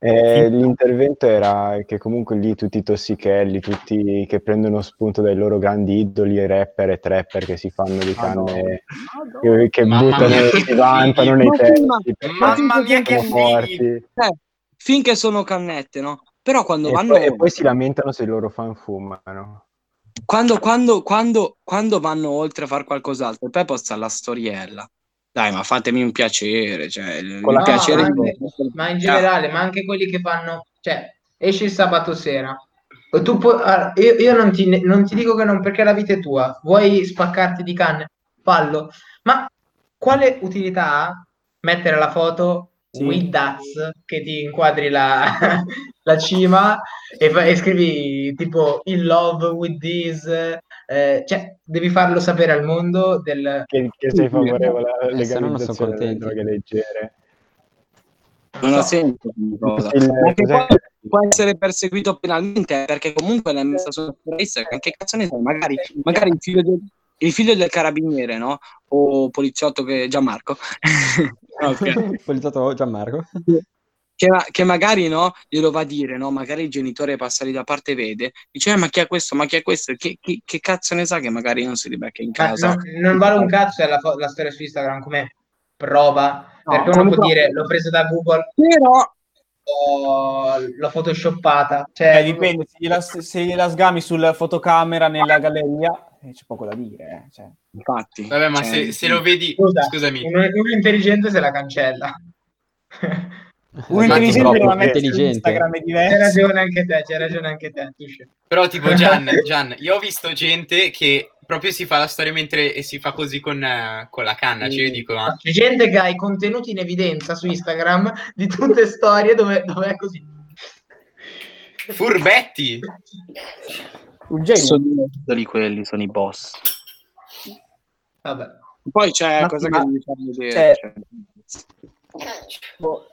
Eh, l'intervento era che comunque lì tutti i tossichelli, tutti che prendono spunto dai loro grandi idoli, rapper e trapper che si fanno di canne, che, che buttano, si vantano nei testi, Mamma mia che forti. Eh, finché sono cannette, no? Però quando E vanno... poi, e poi si lamentano se i loro fan fumano. Quando, quando, quando, quando vanno oltre a fare qualcos'altro, poi posta la storiella. Dai, ma fatemi un piacere, cioè, il No, piacere ma, di- ma in generale, ma anche quelli che fanno, cioè, esci il sabato sera. e Tu puoi, ah, io, io non, ti, non ti dico che non, perché la vita è tua. Vuoi spaccarti di canne? Fallo. Ma quale utilità ha mettere la foto Sì. with Daz che ti inquadri la, la cima e, fa- e scrivi tipo in love with this? Eh, cioè, devi farlo sapere al mondo del... Che, che sei favorevole alla Eh, legalizzazione delle droghe leggere. Non Perché cos'è? poi può essere perseguito penalmente perché comunque l'ha messa su Instagram. Che cazzo ne sai? Magari, magari il, figlio del, il figlio del carabiniere, no? O poliziotto che Gianmarco. Ok. Poliziotto Gianmarco. Che, che magari no, glielo va a dire, no? Magari il genitore passa lì da parte e vede, dice, eh, ma chi è questo? Ma chi è questo? Che, che- che cazzo ne sa che magari non si ribecca in Ma casa? no, non vale un cazzo la, fo- la storia su Instagram come prova, No, perché uno può prova. dire l'ho presa da Google, Però l'ho photoshoppata, cioè Eh, dipende, se gliela, se gliela sgami sul fotocamera nella galleria, eh, c'è poco da dire. eh, cioè. infatti. Vabbè, ma cioè, se, se lo vedi, Scusa, scusami, uno, uno intelligente se la cancella. Un intelligente non la mette su intelligente. Instagram è diverso. ragione anche te, c'hai ragione anche te. Però tipo Gian, Gian, io ho visto gente che proprio si fa la storia mentre e si fa così con, eh, con la canna, cioè io dico, ma C'è gente che ha i contenuti in evidenza su Instagram di tutte storie dove, dove è così. furbetti! Un genio. sono di quelli, sono i boss. Vabbè. Poi c'è Ma- cosa ma- che devi far vedere. cioè-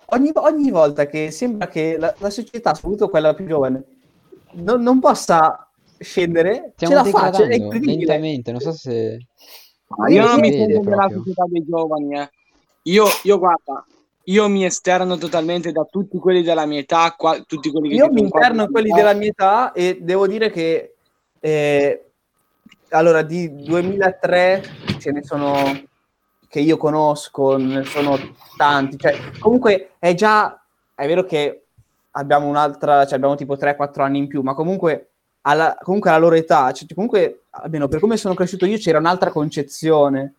Ogni, ogni volta che sembra che la, la società, soprattutto quella più giovane, non, non possa scendere, Stiamo ce la faccia, è degradando incredibile. lentamente, non so se... Ma io non mi sento proprio. società dei giovani, eh. Io, io guarda, io mi esterno totalmente da tutti quelli della mia età, qua, tutti quelli che Io mi interno in con quelli della mia età e devo dire che eh, allora di 2003 ce ne sono che io conosco, ne sono tanti, cioè comunque è già è vero che abbiamo un'altra, cioè abbiamo tipo 3-4 anni in più, ma comunque alla, comunque alla loro età, cioè, comunque almeno per come sono cresciuto io c'era un'altra concezione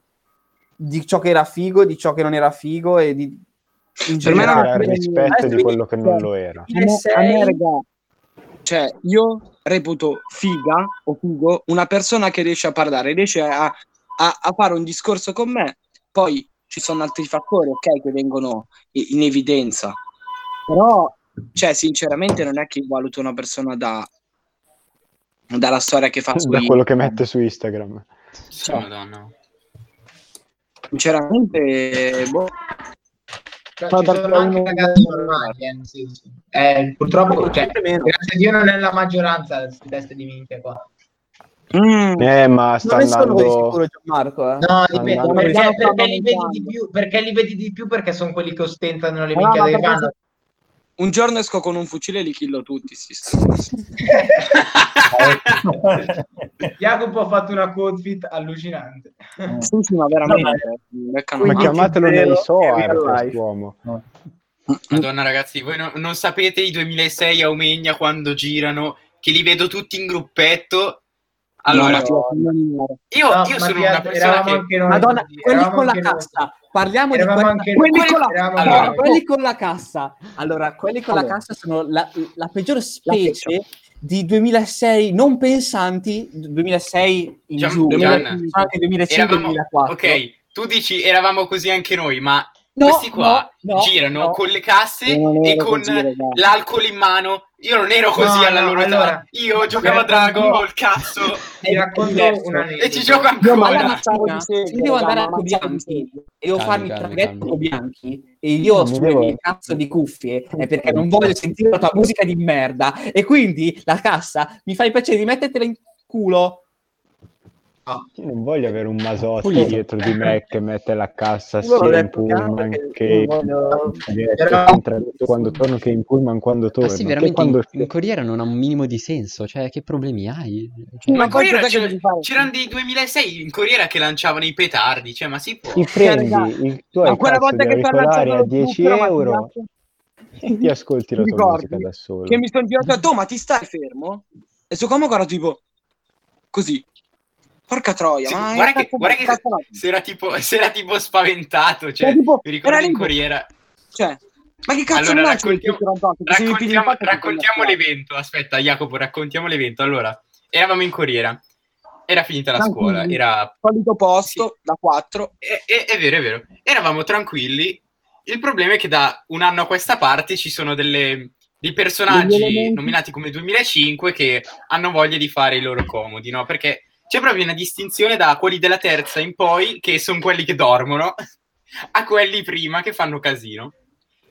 di ciò che era figo, di ciò che non era figo e di in Per me era il rispetto di quello che non lo era. A me- a me, raga, cioè, io reputo figa o figo una persona che riesce a parlare, riesce a, a- a fare un discorso con me. Poi ci sono altri fattori, ok, che vengono in evidenza. Però, cioè, sinceramente, non è che io valuto una persona da dalla storia che fa su Da quello che mette su Instagram. Sì, Ciao. madonna. Sinceramente, boh, Cioè, perché sono anche ragazzi normali, eh, nel senso. Eh, purtroppo, cioè, grazie a Dio non è la maggioranza queste teste di minchia qua. Mm, Eh, ma sta Non ne sono di andando... sicuro Gianmarco, eh. No, dipende, Andando- perché, perché li vedi di più, perché li vedi di più perché sono quelli che ostentano le No, minchie ma che perché fanno. un giorno esco con un fucile e li killo tutti. Sì. Jacopo ha fatto una quote fit allucinante. Sì, sì, ma veramente. mi beccano Ma chiamatelo è SOAR quest'uomo. Madonna ragazzi, voi no- non sapete i 2006 a Omegna quando girano, che li vedo tutti in gruppetto. Allora, No, io, No, io sono Mattia, una persona che... anche noi, Madonna, quelli con la anche noi. cassa. Parliamo Eravamo di quelli, anche quelli noi. con la Allora, noi. quelli con la cassa. Allora, quelli con la Allora. cassa sono la, la peggiore specie di 2006 non pensanti, 2006 in Gian- giù, Gian, anche 2005-2004. ok, tu dici eravamo così anche noi, ma No, questi qua no, no, girano no. con le casse e con così, l'alcol in mano. Io non ero così No, alla loro età. allora, Io giocavo a Dragon Ball, cazzo. Ti racconto. E ci gioco Io ancora. se io devo andare a Cobianchi e devo farmi il traghetto calmi. Cobianchi e io ho devo- mie cazzo di cuffie è perché non voglio sentire la tua musica di merda e quindi la cassa mi fa il piacere di mettertela in culo Io non voglio avere un masotto Pulito. dietro di me che mette la cassa Io sia in pullman che che io voglio- Però- in quando torno che in pullman quando Ma torno. sì, che veramente quando in, in Corriera non ha un minimo di senso, cioè che problemi hai? Sì, Cioè, ma Ma poi Corriera c'erano dei 2006 in Corriera che lanciavano i petardi, cioè ma si può. ti prendi, raga, il, tu hai Ma quella volta che ti a lo 10 zucchero, euro e ti ascolti la tua musica da solo. che mi sono girato ho "Oh, ma ti stai fermo? E su come guarda tipo così. Porca troia, Sì, ma guarda che, guarda che si era tipo, si era tipo spaventato, cioè, Cioè, tipo, mi ricordo era in Corriera. Cioè, ma che cazzo Allora, raccontiamo- se Raccontiamo, raccontiamo l'evento. Aspetta, Jacopo, raccontiamo l'evento. Allora, eravamo in Corriera, era finita la scuola, era... solito posto da 4. È, è- è vero, è vero. Eravamo tranquilli. Il problema è che da un anno a questa parte ci sono delle, dei personaggi nominati come 2005 che hanno voglia di fare i loro comodi, no? Perché c'è proprio una distinzione da quelli della terza in poi, che sono quelli che dormono, a quelli prima che fanno casino.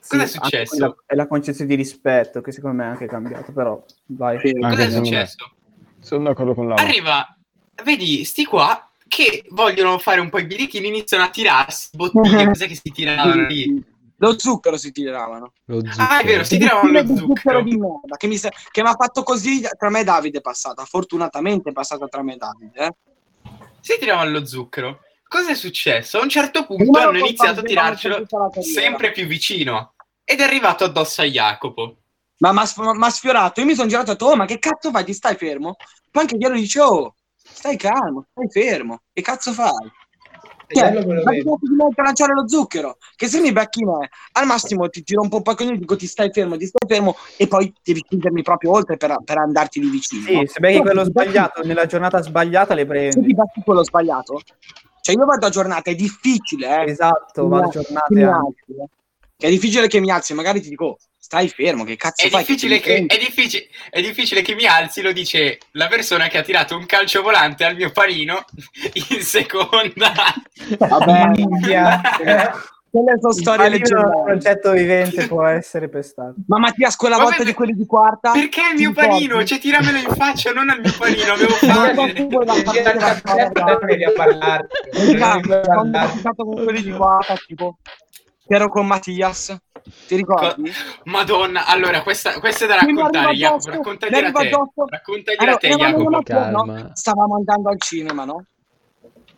Cosa è Sì, successo? quella- È la concezione di rispetto che secondo me è anche cambiato, però vai. Anche Cosa è successo? Sono d'accordo con Laura. Arriva, vedi, sti qua che vogliono fare un po' i birichini, iniziano a tirarsi bottiglie, cos'è che si tiravano lì? Lo zucchero si tiravano. lo zucchero. Ah, è vero, si tiravano lo di zucchero. di merda che mi, sa- che mi ha fatto così tra me e Davide è passata. Fortunatamente è passata tra me e Davide. Eh. Si tiravano lo zucchero. Cosa è successo? A un certo punto Prima hanno iniziato a tirarcelo sempre più vicino. Ed è arrivato addosso a Jacopo. Ma mi ha sfiorato. Io mi sono girato e ho detto, oh, ma che cazzo fai? Ti stai fermo? Poi anche io gli dice, oh, stai calmo, stai fermo. Che cazzo fai? Cioè, bello quello ma che- ti a lanciare lo zucchero che se mi becchi me al massimo ti giro un po' poi e dico ti stai fermo ti stai fermo e poi devi spingermi proprio oltre per, per andarti di vicino Sì, no? se becchi quello sbagliato nella giornata sbagliata le se ti prendi. becchi quello sbagliato cioè io vado a giornata è difficile eh, Esatto, che va a giornate che mi anche. Che è difficile che mi alzi magari ti dico stai fermo che cazzo È fai difficile, che, prendi? è, difficile, è difficile che mi alzi, lo dice la persona che ha tirato un calcio volante al mio panino in seconda. vabbè Minchia. quelle sono Il storie leggendarie progetto vivente può essere pestato. ma Mattias quella Ma volta perché- di quelli di quarta Perché è il mio panino? Cioè, tiramelo in faccia, non al mio panino. Avevo fame. il devi quando ho con quelli di quarta, tipo, che ero con Mattias, ti ricordi? Madonna, allora, questa, questa è da raccontare, Jacopo. Raccontagli arriva te. Raccontagli Allora, te, Jacopo. Calma. Stavamo andando al cinema, no?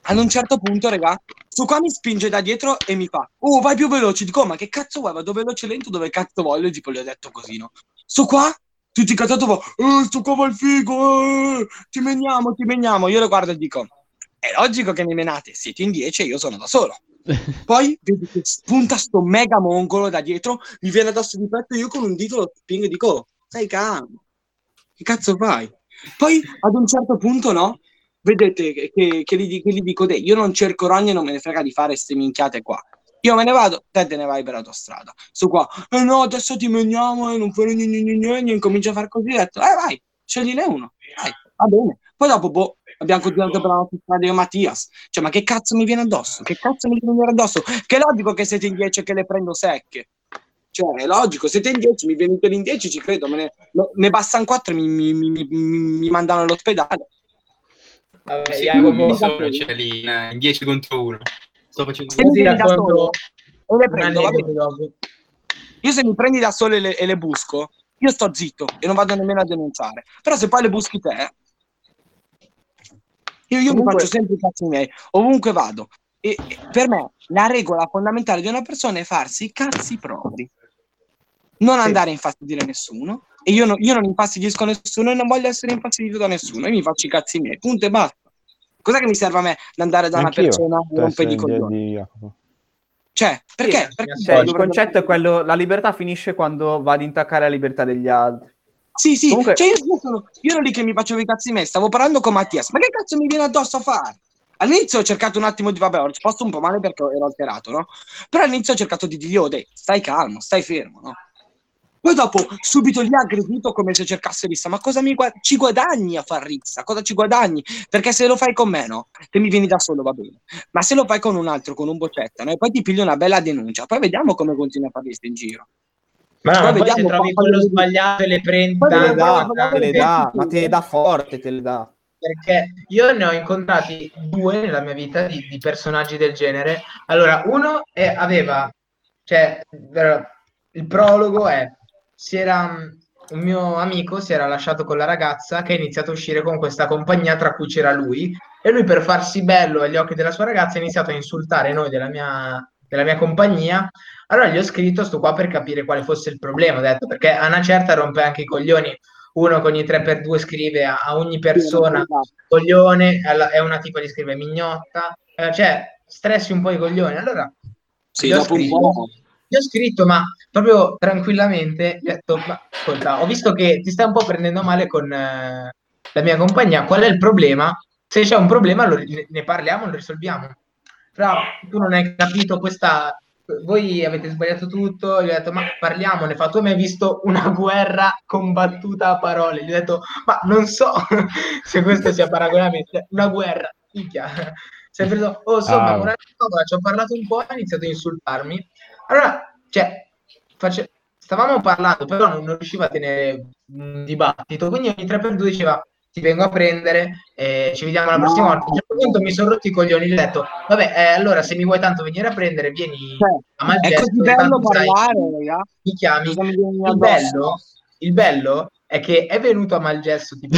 Ad un certo punto, raga, su qua mi spinge da dietro e mi fa, oh, vai più veloce. Dico, "Oh, ma che cazzo vuoi? Vado veloce lento dove cazzo voglio? Tipo, gli ho detto così, no? Su qua, tutti cazzato, va, eh, sto qua va il figo, eh, ti meniamo, ti meniamo. Io lo guardo e dico, è logico che mi menate, siete in 10 e io sono da solo. Poi vedi che spunta sto mega mongolo da dietro, mi viene addosso di petto io con un dito lo spingo e dico, "Oh, stai calmo, che cazzo fai? Poi ad un certo punto, no? Vedete che, che, che gli, dico, "Deh, io non cerco rogne, non me ne frega di fare ste minchiate qua. Io me ne vado, te te ne vai per autostrada. Su qua, eh no, adesso ti meniamo e non fare gne gne gne", incomincio a fare così, detto, eh vai, scegliene uno, dai, va bene. Poi dopo, boh, abbiamo continuato per la nostra e Mattias. Cioè, ma che cazzo mi viene addosso? Che cazzo mi viene venire addosso? Che è logico che siete in 10 e che le prendo secche. Cioè, è logico, siete in 10, mi venite in 10, ci credo, me ne, ne bastano 4 e mi, mi, mi, mi, mi mandano all'ospedale. Vabbè, Sì, Jacopo, mi sono, cioè, lì in, in 10 contro 1. Sto facendo Così da solo e le un prendo, va bene. Io se mi prendi da solo e le, e le busco, io sto zitto e non vado nemmeno a denunciare. Però se poi le buschi te, io, io mi Comunque- faccio sempre i cazzi miei, ovunque vado. E, e per me la regola fondamentale di una persona è farsi i cazzi propri. Non Sì. andare a infastidire nessuno. E io, no- io non infastidisco nessuno e non voglio essere infastidito da nessuno. Io mi faccio i cazzi miei, punto e basta. Cos'è che mi serve a me di andare da una Anch'io, persona e rompere i adesso in coglioni? Cioè, perché? Sì, perché sì, Cioè, il concetto è quello, la libertà finisce quando va ad intaccare la libertà degli altri. Sì, sì, Comunque- cioè io, sono, io ero lì che mi facevo i cazzi miei, stavo parlando con Mattias, ma che cazzo mi viene addosso a fare? All'inizio ho cercato un attimo di, vabbè, ho risposto un po' male perché ero alterato, no? Però all'inizio ho cercato di dirgli, oh, dai, stai calmo, stai fermo, no? Poi dopo subito gli ha aggredito come se cercasse rissa, ma cosa mi gua- ci guadagni a far rissa? Cosa ci guadagni? Perché se lo fai con me, no? Te mi vieni da solo, va bene. Ma se lo fai con un altro, con un boccetta, no? E poi ti pigli una bella denuncia, poi vediamo come continui a fare rissa in giro. Ma no, Poi se trovi quello sbagliato e le prendi Te le da- dà, vediamo- te le vediamo- dà, ma te le dà forte, te le dà. perché io ne ho incontrati due nella mia vita di, di personaggi del genere. Allora, uno è, aveva, cioè, il prologo è, si era, un mio amico si era lasciato con la ragazza che ha iniziato a uscire con questa compagnia tra cui c'era lui e lui per farsi bello agli occhi della sua ragazza ha iniziato a insultare noi della mia, della mia compagnia. Allora gli ho scritto sto qua per capire quale fosse il problema, ho detto, perché a una certa rompe anche i coglioni uno che ogni 3x2 scrive a, a ogni persona coglione, alla, e una tipa gli scrive mignotta, eh, cioè stressi un po' i coglioni. Allora, Sì, gli, ho scritto, gli ho scritto, ma proprio tranquillamente, gli ho detto, ma ascolta, ho visto che ti stai un po' prendendo male con eh, la mia compagnia, qual è il problema? Se c'è un problema lo- ne, ne parliamo, lo risolviamo. Però tu non hai capito questa... Voi avete sbagliato tutto, gli ho detto ma parliamone, fa tu mi hai visto una guerra combattuta a parole, gli ho detto ma non so se questo sia paragonabile, una guerra, minchia, si è preso, oh insomma, Ah. ci ho parlato un po', ha iniziato a insultarmi, allora, cioè, face- stavamo parlando, però non, non riusciva a tenere un dibattito, quindi ogni 3x2 diceva ti vengo a prendere, eh, ci vediamo la No. prossima volta. A un certo punto mi sono rotti i coglioni, gli ho detto, vabbè, eh, allora se mi vuoi tanto venire a prendere, vieni Cioè, a è Malgesto, così bello parlare, raga. mi chiami. Il bello, il bello è che è venuto a Malgesto tipo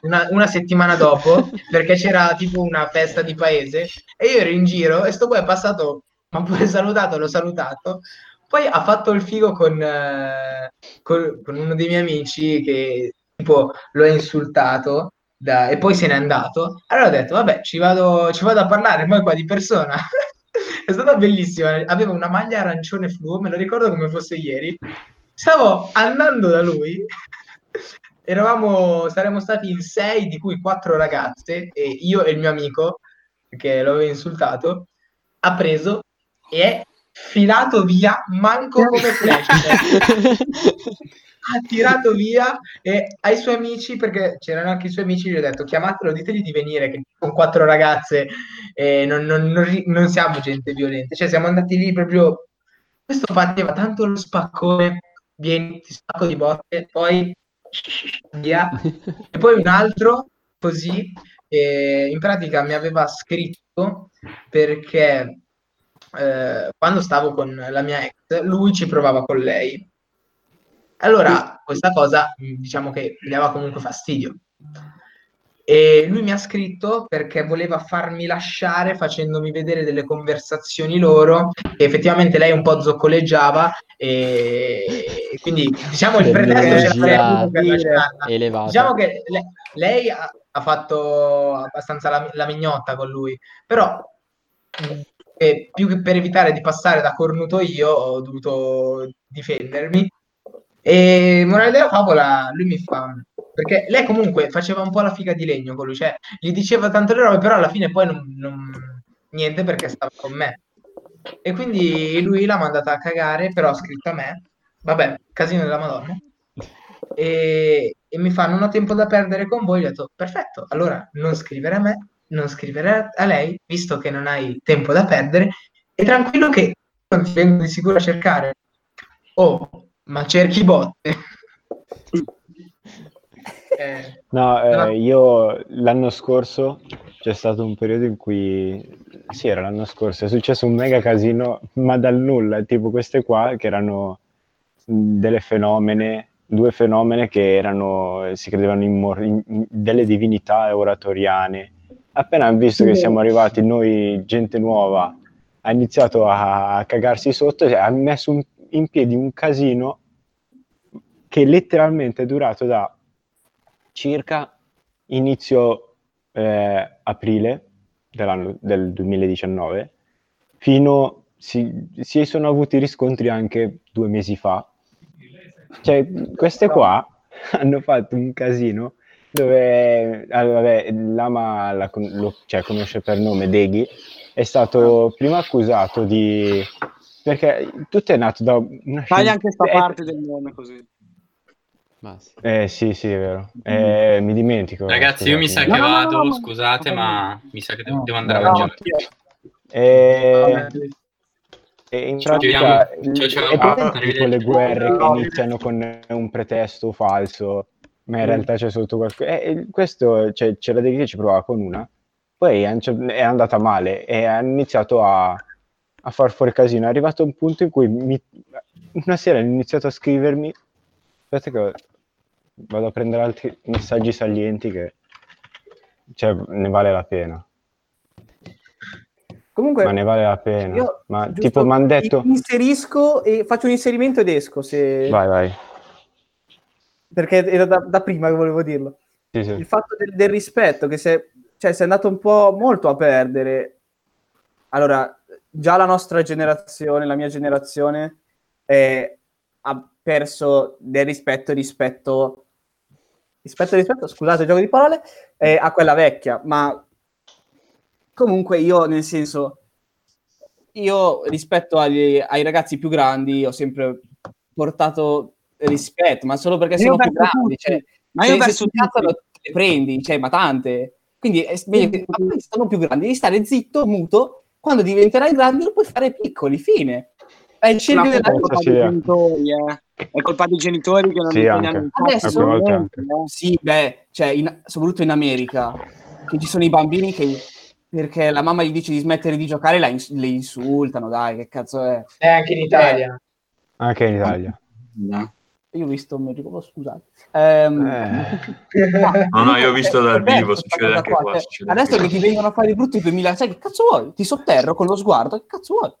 una, una settimana dopo perché c'era tipo una festa di paese e io ero in giro e sto poi è passato, ma pure salutato, l'ho salutato. Poi ha fatto il figo con, eh, con, con uno dei miei amici che tipo lo ha insultato da- e poi se n'è andato. Allora ho detto, vabbè, ci vado, ci vado a parlare poi qua di persona. È stata bellissima. Aveva una maglia arancione fluo, me lo ricordo come fosse ieri. Stavo andando da lui, eravamo, saremmo stati in sei, di cui quattro ragazze, e io e il mio amico, che lo aveva insultato, ha preso e è filato via, manco come flash. Ha tirato via e ai suoi amici, perché c'erano anche i suoi amici, gli ho detto chiamatelo, ditegli di venire, che con quattro ragazze eh, non, non- non non siamo gente violenta, cioè siamo andati lì proprio, questo faceva tanto lo spaccone, vieni, ti spacco di botte, poi via, e poi un altro così, eh, in pratica mi aveva scritto perché eh, quando stavo con la mia ex, lui ci provava con lei. Allora, questa cosa diciamo che mi dava comunque fastidio. E lui mi ha scritto perché voleva farmi lasciare facendomi vedere delle conversazioni loro e effettivamente lei un po' zoccoleggiava e quindi diciamo il pretesto ce l'aveva per lasciarla. Diciamo che le- lei ha, ha fatto abbastanza la, la mignotta con lui, però eh, più che per evitare di passare da cornuto io ho dovuto difendermi. E morale della favola, lui mi fa perché lei comunque faceva un po' la figa di legno con lui, cioè gli diceva tante robe, però alla fine poi non, non- niente perché stava con me. E quindi lui l'ha mandata a cagare, però ha scritto a me. Vabbè, casino della Madonna. E, e mi fa: Non ho tempo da perdere con voi. Gli ho detto: Perfetto, allora non scrivere a me, non scrivere a lei, visto che non hai tempo da perdere, e tranquillo che non ti vengo di sicuro a cercare. Oh, ma cerchi botte. Eh, No, eh, io l'anno scorso c'è stato un periodo in cui, sì, era l'anno scorso, è successo un mega casino, ma dal nulla, tipo queste qua che erano delle fenomene, due fenomene che erano, si credevano immor- in- in- delle divinità oratoriane. Appena hanno visto che siamo arrivati noi, gente nuova, ha iniziato a, a cagarsi sotto e ha messo un- in piedi un casino che letteralmente è durato da circa inizio eh, aprile dell'anno, del 2019 fino si, si sono avuti riscontri anche due mesi fa. Cioè, queste qua hanno fatto un casino dove allora, vabbè, Lama la lo cioè, conosce per nome Deghi, è stato prima accusato di... perché tutto è nato da una Taglia anche sta eh, parte del nome così. Ma sì. eh sì, sì, è vero. Eh, mi dimentico. Ragazzi, io mi sa scusate. che No, no, no, vado, no. scusate, ma mi sa che devo, devo andare a No, mangiare. Eh, e in Ci pratica. Ciao, ciao. è presente tipo Arrivederci. le guerre che iniziano con un pretesto falso ma in realtà c'è sotto qualcosa. Eh, questo, cioè, c'era dei che ci provava con una, poi è andata male e ha iniziato a, a far fuori casino. È arrivato un punto in cui mi, una sera hanno iniziato a scrivermi. Aspetta che vado a prendere altri messaggi salienti che cioè, ne vale la pena. Comunque, ma ne vale la pena. ma tipo mi hanno detto... Inserisco e faccio un inserimento ed esco. Se... Vai, vai. Perché era da, da prima che volevo dirlo. Sì, sì. Il fatto del, del rispetto, che se, cioè, è andato un po' molto a perdere. Allora, già la nostra generazione, la mia generazione, eh, ha perso del rispetto rispetto rispetto rispetto, scusate il gioco di parole, eh, a quella vecchia, ma comunque io nel senso io rispetto agli, ai ragazzi più grandi ho sempre portato rispetto, ma solo perché sono più grandi, cioè, ma io verso il cazzo le prendi, cioè, ma tante. Quindi è meglio che sono più grandi, devi stare zitto, muto, quando diventerai grande lo puoi fare piccoli, fine. È il cerchio della colpa dei genitori, eh. È colpa dei genitori che non sì, insegnano Adesso, anche. sì, beh, cioè, in, soprattutto in America, che ci sono i bambini che perché la mamma gli dice di smettere di giocare, la ins- le insultano, dai, che cazzo è? E anche in Italia. Anche in Italia. No. Io ho visto, mi ricordo, scusate. Ehm, Eh. No, no, io ho visto dal è bello vivo, questa succede anche qua, qua. cioè, succede adesso anche che ti vengono a fare i brutti 2000, sai che cazzo vuoi? Ti sotterro con lo sguardo, che cazzo vuoi?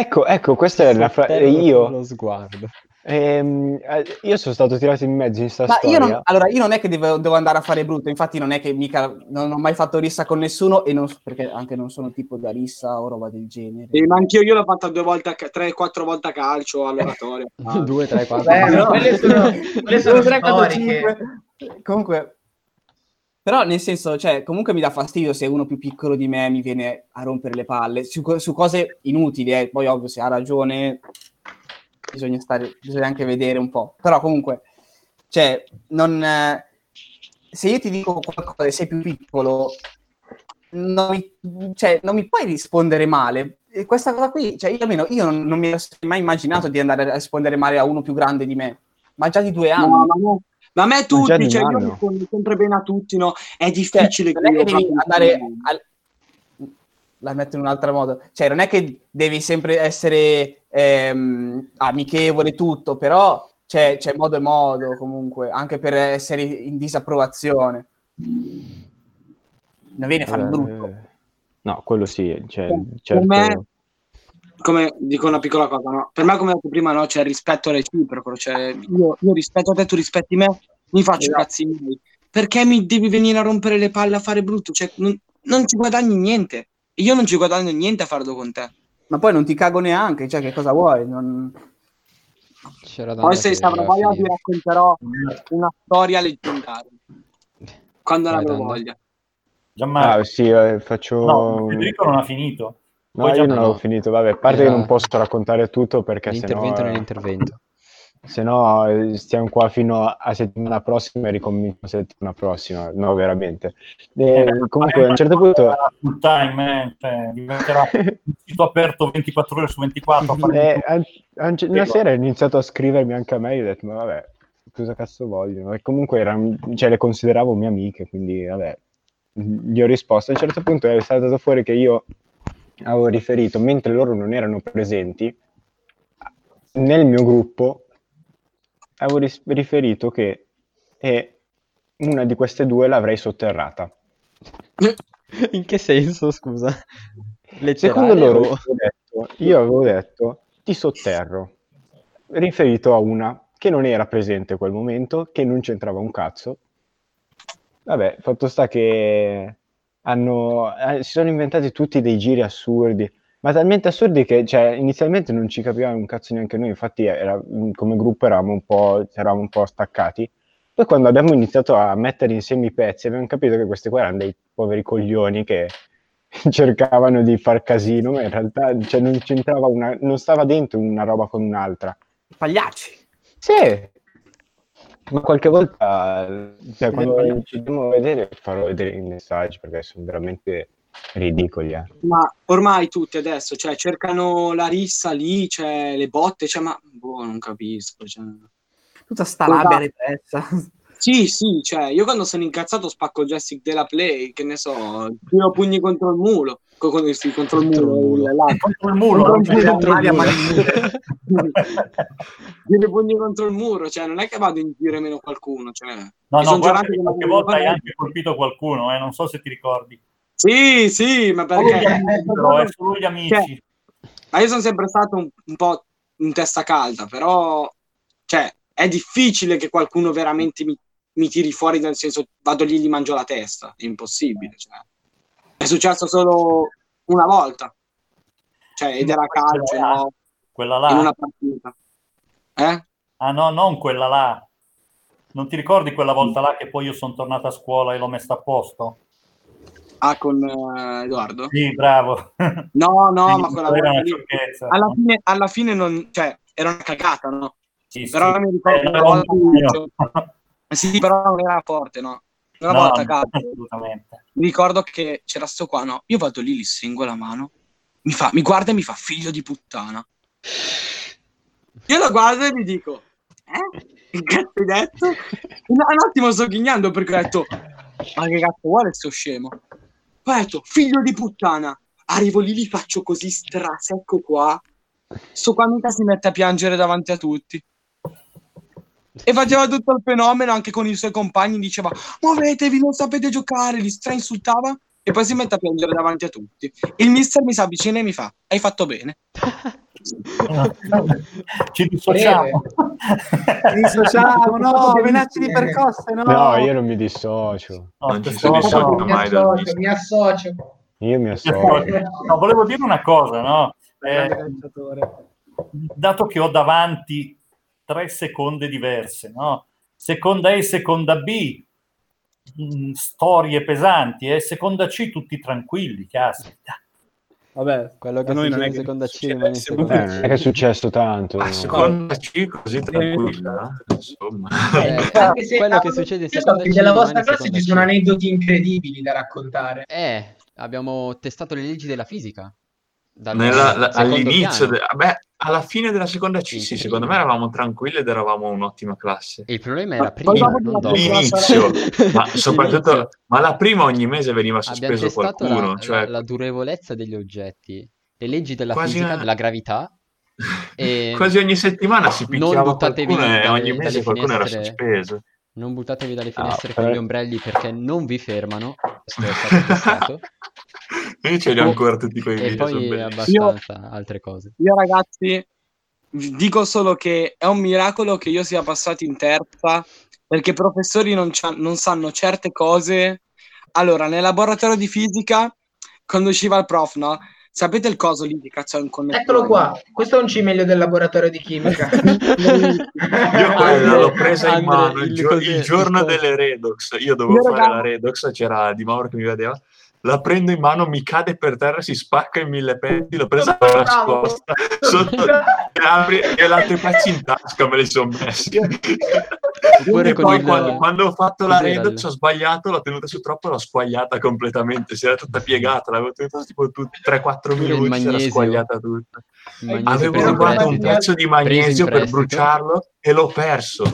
Ecco, ecco, questa è la fra- Sotterro io, Lo sguardo. Ehm, eh, io sono stato tirato in mezzo in sta Ma io storia. non, allora, io non è che devo, devo andare a fare brutto, infatti non è che mica non ho mai fatto rissa con nessuno e non, perché anche non sono tipo da rissa o roba del genere. Sì, ma anch'io io l'ho fatta due volte, tre, quattro volte a calcio all'oratorio. Ah. 2, 3, 4. Beh, no, quelle sono, quelle sono Due, tre, quattro, cinque. Comunque, però nel senso, cioè, comunque mi dà fastidio se uno più piccolo di me mi viene a rompere le palle su, su cose inutili, eh. poi ovvio se ha ragione bisogna stare, bisogna anche vedere un po'. Però comunque, cioè, non, eh, se io ti dico qualcosa e sei più piccolo, non mi, cioè, non mi puoi rispondere male. E questa cosa qui, cioè, io almeno io non, non mi ero mai immaginato di andare a rispondere male a uno più grande di me, ma già di due anni. No, ma, no. ma a me tutti, cioè, io rispondo sempre bene a tutti, no? È Cioè, difficile non è che devi andare al- la metto in un altro modo cioè non è che devi sempre essere ehm, amichevole tutto però c'è, c'è modo e modo comunque anche per essere in disapprovazione non viene a fare Eh, brutto No, quello sì, cioè, Per certo. me- come dico una piccola cosa, no? Per me, come ho detto prima, no? c'è il rispetto reciproco. Cioè, io, io rispetto te, tu rispetti me, mi faccio i Esatto. cazzi miei. Perché mi devi venire a rompere le palle a fare brutto? Cioè, non, non ci guadagni niente. Io non ci guadagno niente a farlo con te. Ma poi non ti cago neanche cioè che cosa vuoi Non- C'era da Poi se avrò voglia ti racconterò una storia leggendaria. Quando ne Vai, avrò Dando. voglia. Gianmarco, Ah, sì, eh, faccio... no, Federico non ha finito. No, Poi io non no. finito, vabbè, a parte Era- che non posso raccontare tutto perché sennò, L'intervento eh, nell'intervento. Sennò eh, stiamo qua fino a settimana prossima e ricomincio settimana prossima, no veramente. Eh, Eh, comunque a un certo punto... full time, cioè, diventerà un sito aperto 24 ore su 24. a fare Eh, a- a un ce- una sera ha iniziato a scrivermi anche a me, ho detto, ma vabbè, cosa cazzo vogliono? E comunque erano- cioè, le consideravo mie amiche, quindi vabbè, gli ho risposto. A un certo punto è saltato fuori che io avevo riferito, mentre loro non erano presenti, nel mio gruppo avevo ris- riferito che eh, una di queste due l'avrei sotterrata. In che senso, scusa? Secondo loro o- io avevo detto, io avevo detto ti sotterro, riferito a una che non era presente in quel momento, che non c'entrava un cazzo. Vabbè, fatto sta che hanno, eh, si sono inventati tutti dei giri assurdi, ma talmente assurdi che cioè, inizialmente non ci capivamo un cazzo neanche noi, infatti era- come gruppo eravamo un po', eravamo un po' staccati. Poi quando abbiamo iniziato a mettere insieme i pezzi abbiamo capito che questi qua erano dei poveri coglioni che cercavano di far casino, ma in realtà cioè, non c'entrava una, non stava dentro una roba con un'altra. pagliacci Sì, ma qualche volta, cioè, quando ci dobbiamo vedere, farò vedere i messaggi perché sono veramente ridicoli. eh. Ma ormai tutti adesso, cioè, cercano la rissa lì, cioè, le botte, cioè, ma boh, non capisco. Cioè. tutta sta rabbia repressa Sì, sì, cioè, io quando sono incazzato spacco il joystick della Play, che ne so, tiro pugni contro il muro, co- co- sì, contro il Contro muro, il muro. il- là. Contro il muro, Contro il muro, contro il muro. tiro pugni contro il muro, cioè, non è che vado in giro meno qualcuno, cioè. No, no, guarda qualche volta hai anche colpito qualcuno, eh, non so se ti ricordi. Sì, sì, ma perché... amici, però, eh, solo gli amici. Ma io sono sempre stato un, un po' in testa calda, però cioè, è difficile che qualcuno veramente mi, mi tiri fuori, nel senso vado lì e gli mangio la testa, è impossibile. Cioè. È successo solo una volta, cioè, ed era calcio, no? Quella in là. una partita. Eh? Ah no, non quella là. Non ti ricordi quella volta là che poi io sono tornato a scuola e l'ho messa a posto? Ah, con eh, Edoardo? Sì, bravo. No, no, Sì, ma quella era una sciocchezza. alla fine, alla fine non, cioè, era una cagata, no? Sì, sì. Però mi ricordo Eh, una non volta io. Sì, però non era forte, no? Una No, volta calcio. assolutamente. mi ricordo che c'era sto qua, no? Io vado lì, gli stringo la mano, mi, fa, mi guarda e mi fa figlio di puttana. Io lo guardo e gli dico, eh? Che cazzo hai detto? Un, un attimo sto ghignando perché ho detto, ma che cazzo vuole sto scemo? Poi detto, figlio di puttana. Arrivo lì, li faccio così strasecco qua. Sto qua mica si mette a piangere davanti a tutti. E faceva tutto il fenomeno anche con i suoi compagni, diceva muovetevi, non sapete giocare, li strainsultava e poi si mette a piangere davanti a tutti. Il mister mi si avvicina e mi fa, hai fatto bene. Ci dissociamo. Ci dissociamo, no, venazzi di percosse, no. No, io non mi dissocio. No, Non ci dissocio Mi mai dal associo, mister. mi associo. Io mi associo. No, volevo dire una cosa, no? Eh, dato che ho davanti tre seconde diverse, no? Seconda E, seconda B, mh, storie pesanti, e seconda C tutti tranquilli, caspita. Vabbè, Quello che a noi non è in seconda C rimane in se seconda Eh, C. non è che è successo tanto. Ah, seconda C così tranquilla, eh, insomma. Eh, Anche se- quello che succede in so seconda che C nella vostra classe ci sono aneddoti incredibili da raccontare. Eh, abbiamo testato le leggi della fisica. Nella- la- all'inizio, de- vabbè, alla fine della seconda C, sì, secondo me eravamo tranquilli ed eravamo un'ottima classe. E il problema era Ma- prima, dopo non dopo. L'inizio, ma soprattutto, L'inizio. ma la prima ogni mese veniva sospeso qualcuno, la, cioè la- la durevolezza degli oggetti, le leggi della Quasi fisica, una- della gravità. e quasi ogni settimana si non picchiava buttatevi qualcuno e dalle- ogni mese qualcuno era finestre. sospeso. Non buttatevi dalle Ah, finestre per- con gli ombrelli perché non vi fermano. Questo è stato testato. Io ce li ho ancora tutti quei e video, poi abbastanza altre cose. Io ragazzi vi dico solo che è un miracolo che io sia passato in terza perché i professori non, non sanno certe cose. Allora, nel laboratorio di fisica, quando usciva il prof, no? Sapete il coso lì che cazzo è un connettore? Eccolo qua, questo è un cimelio del laboratorio di chimica. Io quella l'ho presa in mano il, il il giorno delle Redox. Io dovevo Io, fare raga- la Redox, c'era Di Mauro che mi vedeva. La prendo in mano, mi cade per terra, si spacca in mille pezzi. L'ho presa per nascosta sotto e apri e l'altro pezzi in tasca me li sono messi. E poi il- quando, quando ho fatto la Redox il- ho sbagliato, l'ho tenuta su troppo, l'ho squagliata completamente. Si era tutta piegata, l'avevo tenuta tipo tu- 3-4 Oppure il minuti, si era squagliata tutta. Avevo rubato un pezzo di magnesio per bruciarlo e l'ho perso.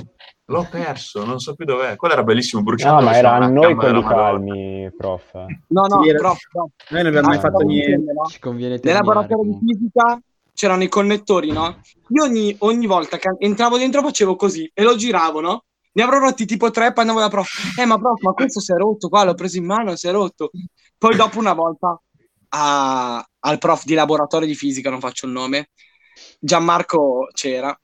L'ho perso, non so più dov'è. Quello era bellissimo, bruciarlo. No, ma era a noi quelli calmi, prof. No, no, Sì, prof, prof. Noi non abbiamo mai Ah, fatto niente. dicendo, no? Ci conviene Nel laboratorio di fisica c'erano i connettori, no? Io ogni, ogni volta che entravo dentro facevo così e lo giravo, no? Ne avrò rotti tipo tre e poi andavo da prof. Eh, ma prof, ma questo si è rotto qua, l'ho preso in mano, si è rotto. Poi dopo una volta a- al prof di laboratorio di fisica, non faccio il nome, Gianmarco c'era,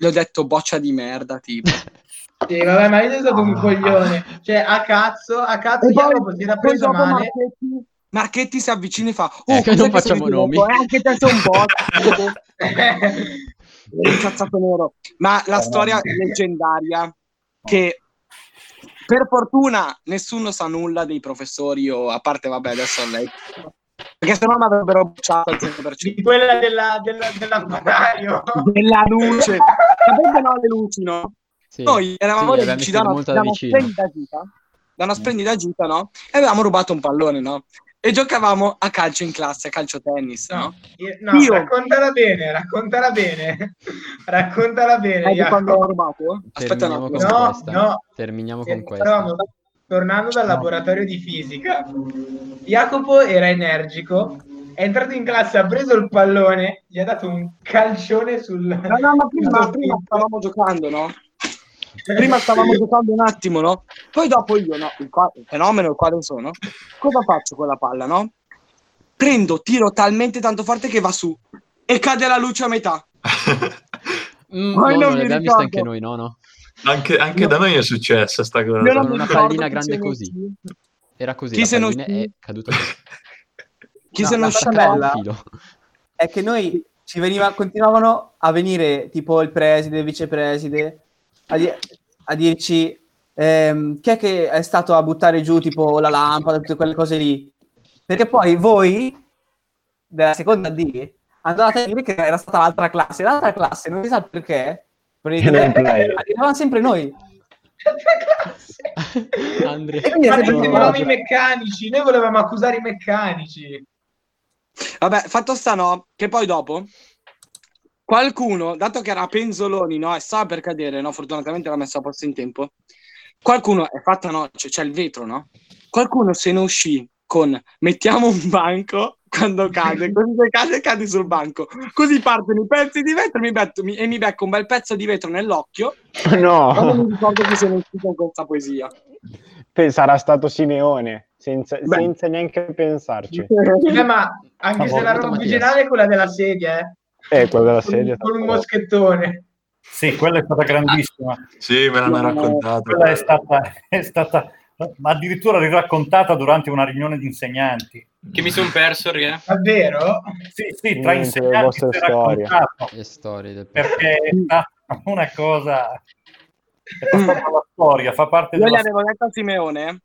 gli ho detto boccia di merda, tipo. Sì, vabbè, ma io sono stato un coglione. Cioè, a cazzo, a cazzo, E io poi- si era preso male. Marchetti, Marchetti si avvicina e fa: Oh, Eh, non facciamo nomi. Eh, anche te sei un bot. incazzato nero. Ma la storia leggendaria che per fortuna nessuno sa nulla dei professori o a parte vabbè adesso lei perché sennò mi avrebbero bocciato al 100% di quella della, della, dell'aquario. della luce sapete no le luci no? Sì. noi eravamo Sì, visto da una, da da una vicino. splendida gita da una splendida gita no? e avevamo rubato un pallone no? e giocavamo a calcio in classe, a calcio tennis, no? Io- no, Io- raccontala bene, raccontala bene. raccontala bene. Di quando ho rubato? Aspetta un Terminiamo attimo. con No, no. Terminiamo Eh, con questa. stavamo tornando dal laboratorio di fisica. Jacopo era energico, è entrato in classe, ha preso il pallone, gli ha dato un calcione sul... No, no, ma prima, prima stavamo giocando, no? Prima stavamo giocando un attimo, no? Poi dopo io, no? Il, qua- il fenomeno il quale sono, cosa faccio con la palla, no? Prendo, tiro talmente tanto forte che va su e cade la luce a metà. Mm, no, non non mi ricordo. anche noi, no, no. Anche, anche No. da noi è successa sta cosa. Non mi una pallina grande così. Era così, Chi la se uscì? è caduta così. Chi No, se ne la uscì? cosa bella- Filo. è che noi ci veniva, continuavano a venire tipo il preside, il vicepreside a, di- a dirci ehm, chi è che è stato a buttare giù tipo la lampada, tutte quelle cose lì. Perché poi voi della seconda D andavate a dire che era stata l'altra classe. L'altra classe non si sa perché. Arrivavamo sempre noi. Andrea. E quindi volevamo i meccanici, noi volevamo accusare i meccanici. Vabbè, fatto sta no, che poi dopo qualcuno, dato che era penzoloni, no, e stava per cadere, no, fortunatamente l'ha messo a posto in tempo. Qualcuno è fatta no, c'è, c'è il vetro, no? Qualcuno se ne uscì con mettiamo un banco quando cade, così se cade cade sul banco. Così partono i pezzi di vetro mi metto- mi- e mi becco un bel pezzo di vetro nell'occhio. Ma non No, mi ricordo chi se ne uscì con questa poesia. Sarà stato Simeone, senza, senza neanche pensarci. Eh, ma anche se la roba originale è quella della sedia, eh. Eh, quello della Con, sedia. con un moschettone. Sì, quella è stata grandissima. Sì, me l'hanno No. raccontato. Quella è stata, è stata addirittura riraccontata durante una riunione di insegnanti. Che mi sono perso, perché? Davvero? Sì, sì, tra insegnanti è storie. raccontato Le storie del perché è stata una cosa è passata la storia, fa parte Io gli della avevo detto a Simeone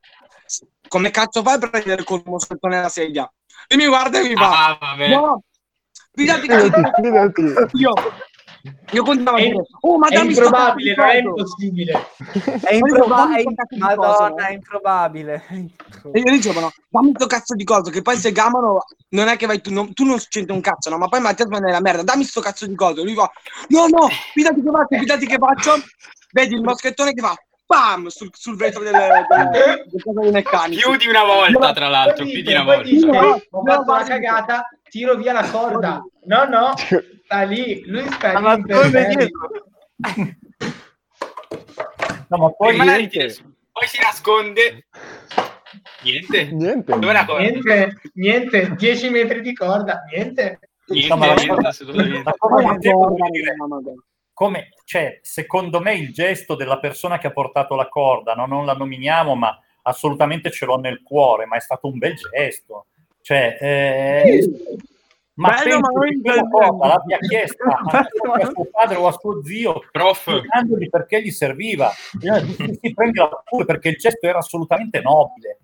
come cazzo fai a prendere con un moschettone la sedia? E mi guarda e mi fa Ah, vabbè. no, Fidati, fidati. io io continuavo a È, dire oh ma è improbabile, non cazzo è di coso." impossibile. È di coso, Madonna, è improbabile. e io dicevano dammi sto cazzo di coso che poi se gamano non è che vai tu non, tu non c'entri un cazzo no ma poi Mattia va nella merda dammi sto cazzo di coso lui fa no no fidati che faccio fidati che faccio vedi il moschettone che fa bam sul, sul vetro del, del, del meccanici Più di una volta, tra l'altro, più di una volta. dice, No, ho no, fatto una cagata, tiro via la corda. No, no, sta lì, lui sta Ma lì. No, ma poi niente. poi si nasconde. Niente. Niente. Dove la corda? Niente, niente, 10 metri di corda, niente. Niente, ma niente, assolutamente. come, cioè, secondo me il gesto della persona che ha portato la corda, no? non la nominiamo, ma assolutamente ce l'ho nel cuore, ma è stato un bel gesto. Cioè, eh, ma Bello, ma penso non che quella cosa l'abbia chiesta a, suo padre o a suo zio, Prof, perché gli serviva. Sì, sì, prendila pure perché il gesto era assolutamente nobile.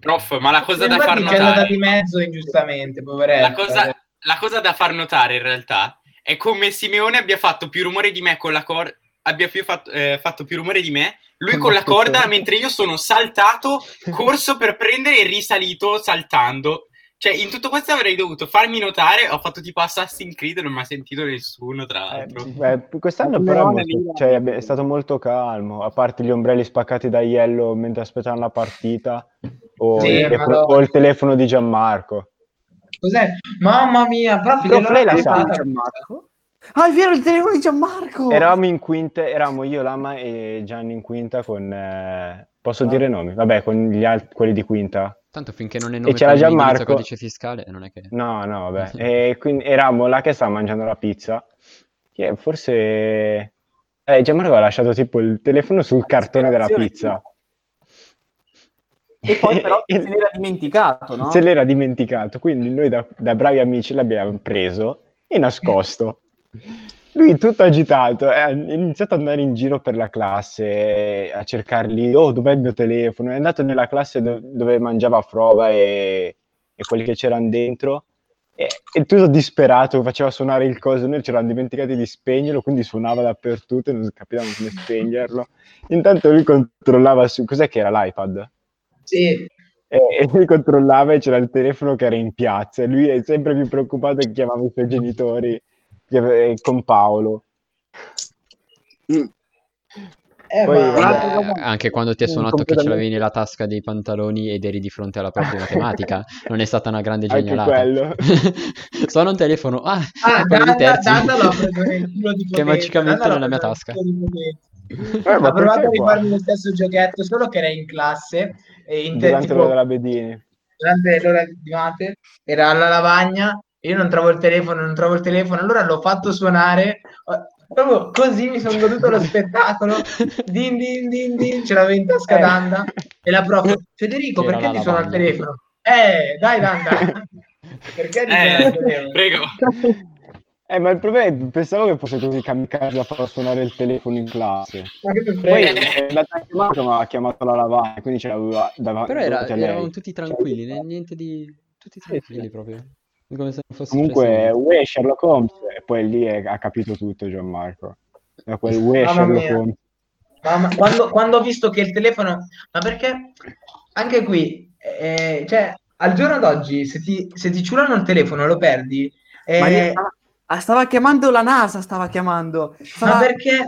prof, ma la cosa da far notare... di mezzo ingiustamente. La cosa, la cosa da far notare in realtà è come Simeone abbia fatto più rumore di me con la corda abbia più fatto, eh, fatto più rumore di me lui Con con la corda mentre io sono saltato corso per prendere e risalito saltando cioè in tutto questo avrei dovuto farmi notare ho fatto tipo Assassin's Creed non mi ha sentito nessuno tra Eh, l'altro beh, quest'anno però è, molto- cioè, è stato molto calmo, a parte gli ombrelli spaccati da Iello mentre aspettavano la partita o, Sì, il telefono, madonna. o il telefono di Gianmarco. Cos'è? Mamma mia, gliel'ho lei la sa. Gianmarco? Ah, è vero, il telefono di Gianmarco! Eravamo in quinta, eravamo io, Lama e Gianni in quinta con... eh, posso dire nomi? Vabbè, con gli altri, quelli di quinta. Tanto finché non è nome c'era per l'indirizzo Gianmarco. codice fiscale, non è che... No, no, vabbè. E quindi eravamo là che stavamo mangiando la pizza. Che forse... Eh, Gianmarco aveva lasciato tipo il telefono sul cartone della pizza. E poi però se l'era dimenticato, no? Se l'era dimenticato, quindi noi da, da bravi amici l'abbiamo preso e nascosto. Lui tutto agitato, eh, ha iniziato ad andare in giro per la classe eh, a cercarli, oh dov'è il mio telefono? È andato nella classe do- dove mangiava Frova e, e quelli che c'erano dentro e, e tutto disperato faceva suonare il coso, noi ci eravamo dimenticati di spegnerlo, quindi suonava dappertutto e non capivamo come spegnerlo. Intanto lui controllava su, cos'è che era l'iPad? Sì, e, e lui controllava e c'era il telefono che era in piazza e lui è sempre più preoccupato che chiamava i suoi genitori eh, con Paolo. Eh, Poi, ma- vabbè, Vabbè, anche quando ti è suonato che ce l'avevi nella tasca dei pantaloni ed eri di fronte alla prof di matematica, non è stata una grande genialata. quello. Suona un telefono, ah, Ah, Danda, terzi. Danda l'ho preso nel culo di Che magicamente Danda nella mia tasca. Eh, ma Ha provato a rifarmi lo stesso giochetto, solo che era in classe e in te- Durante tipo, l'ora della Bedini. durante l'ora di mate, era alla lavagna, io non trovo il telefono, non trovo il telefono, allora l'ho fatto suonare, eh, proprio così mi sono goduto lo spettacolo, din din din din, ce l'avevo in tasca Eh. Danda, e la prof, Federico, C'era perché ti suona il telefono? Eh, dai Danda, perché ti suona il Eh, telefono? prego. Eh, ma il problema è pensavo che fosse così kamikaze da far suonare il telefono in classe. Ma che Poi frega? è andata a chiamata, ma ha chiamato la lavagna, quindi ce l'aveva davanti Però era- eravamo tutti tranquilli, ne- niente di... tutti tranquilli proprio. Come se non fosse Comunque, niente. uè, Sherlock Holmes, e poi lì è- ha capito tutto Gianmarco. Da quel uè, Sherlock. Holmes. Mamma- quando, quando ho visto che il telefono, ma perché anche qui, eh, cioè, al giorno d'oggi, se ti, se ti ciulano il telefono lo perdi, eh, Ma io- ah, stava chiamando la NASA, stava chiamando. ma Stava- perché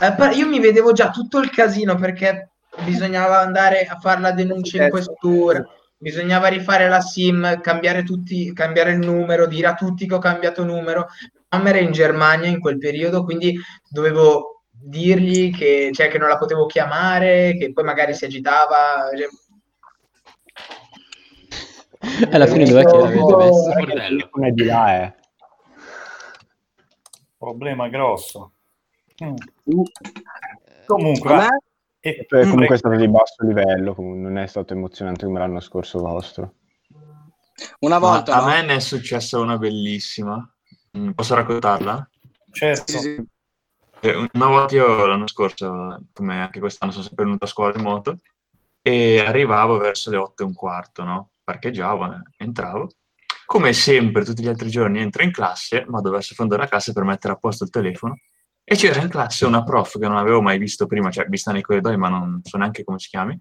eh, io mi vedevo già tutto il casino perché bisognava andare a fare la denuncia in questura, bisognava rifare la SIM, cambiare, tutti, cambiare il numero, dire a tutti che ho cambiato numero. Mamma era in Germania in quel periodo, quindi dovevo dirgli che, cioè, che non la potevo chiamare, che poi magari si agitava. cioè- Alla fine dov'è che l'avete messo? Il è di là, eh. Problema grosso. Mm. Uh, Comunque, e- Cioè, comunque è stato di basso livello, comunque non è stato emozionante come l'anno scorso vostro. una Ma volta, a no? me ne è successa una bellissima. Mm, Posso raccontarla? certo, Sì, sì. Eh, Una volta io l'anno scorso, come anche quest'anno, sono sempre venuto a scuola in moto e arrivavo verso le 8 e un quarto, no? Parcheggiavo, eh, entravo. Come sempre, tutti gli altri giorni entro in classe, ma verso il fondo della classe per mettere a posto il telefono. E c'era in classe una prof che non avevo mai visto prima, cioè vista nei corridoi, ma non so neanche come si chiami.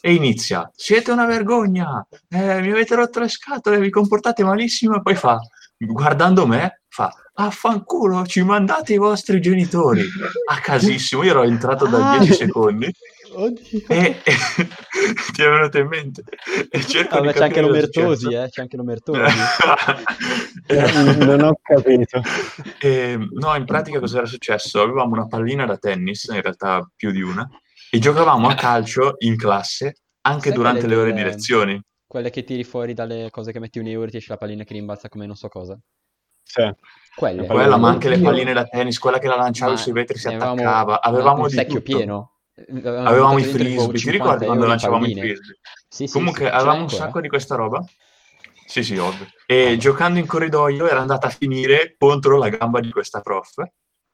E inizia: Siete una vergogna, eh, mi avete rotto le scatole, vi comportate malissimo. E poi fa, guardando me, fa: Affanculo, ci mandate i vostri genitori. A casissimo, io ero entrato da Ah. 10 secondi Oddio. e, e ti è venuto in mente. E cerco Vabbè, di c'è anche l'Omertosi, eh, c'è anche l'Omertosi. non ho capito. E, no, in pratica cosa era successo? Avevamo una pallina da tennis, in realtà più di una, e giocavamo a calcio in classe anche Sai durante le ore di lezioni. Quelle che tiri fuori dalle cose che metti un euro e ti esce la pallina che rimbalza come non so cosa. Sì. Quelle. Quella, ma anche le palline da tennis, quella che la lanciavi Ma sui vetri si avevamo attaccava. Avevamo un di secchio tutto. pieno. Avevamo i frisbee. Ti 50 ricordi quando lanciavamo i frisbee? Sì, sì, Comunque sì, avevamo un ancora? sacco di questa roba. Sì, sì, ovvio. E giocando in corridoio era andata a finire contro la gamba di questa prof.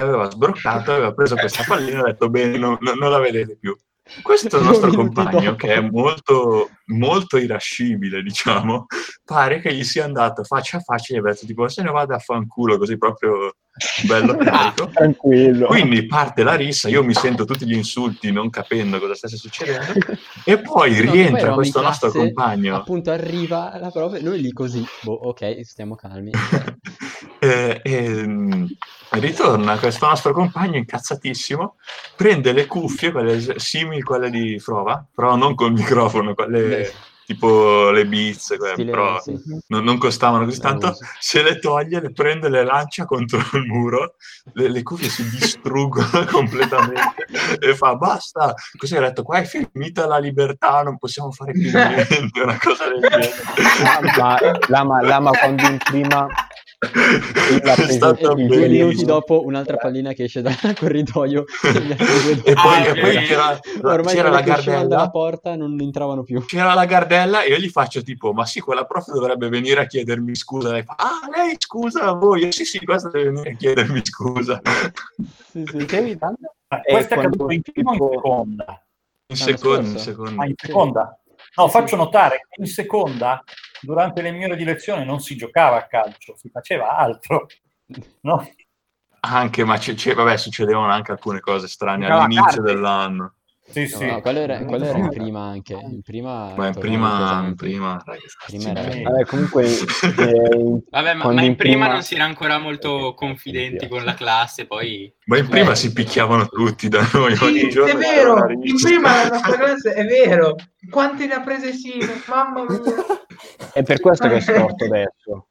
Aveva sbroccato, aveva preso questa pallina e ha detto: Bene, non, non- non la vedete più. Questo è il Due nostro compagno, che è molto, molto irascibile, diciamo. Pare che gli sia andato faccia a faccia e gli abbia detto: tipo, se ne vada a fanculo, così proprio bello carico. Tranquillo. Quindi parte la rissa, io mi sento tutti gli insulti non capendo cosa stesse succedendo e poi No, rientra questo in nostro classe, compagno Appunto arriva la prof e noi lì così. Boh, ok, stiamo calmi. E, e, mm, ritorna questo nostro compagno incazzatissimo, prende le cuffie, quelle simili a quelle di Frova, però non col microfono, quelle tipo le Beats, Stile- però sì. non, non costavano così tanto, se le toglie, le prende, le lancia contro il muro, le, le cuffie si distruggono completamente e fa basta, così ha detto qua è finita la libertà, non possiamo fare più niente, una cosa del genere. ma, Lama, Lama quando in prima È stato due minuti dopo un'altra pallina che esce dal corridoio. E poi, Ah, e poi c'era, la, Ormai c'era la uscivano dalla gardella porta non entravano più. c'era la gardella e io gli faccio tipo ma sì quella prof dovrebbe venire a chiedermi scusa lei fa ah lei scusa a voi sì sì questa deve venire a chiedermi scusa Sì, sì. E questo è accaduto in prima o in seconda? in L'anno secondo in secondo Ah, in seconda? No, Sì, faccio sì. notare che in seconda, durante le mie ore di lezione, non si giocava a calcio, si faceva altro. No? anche ma c'è, c'è- vabbè succedevano anche alcune cose strane all'inizio dell'anno Sì, sì. No, quello era, quello era in prima anche. In prima, Ma in prima, in prima, Prima era-. Vabbè, comunque, eh, Vabbè, ma, ma in prima non si era ancora molto confidenti con la classe, poi... Ma in prima Eh. si picchiavano tutti da noi ogni Sì, giorno. è vero, in prima la nostra classe è vero. Quante ne ha prese Sino? Mamma mia. È per questo che è storto adesso.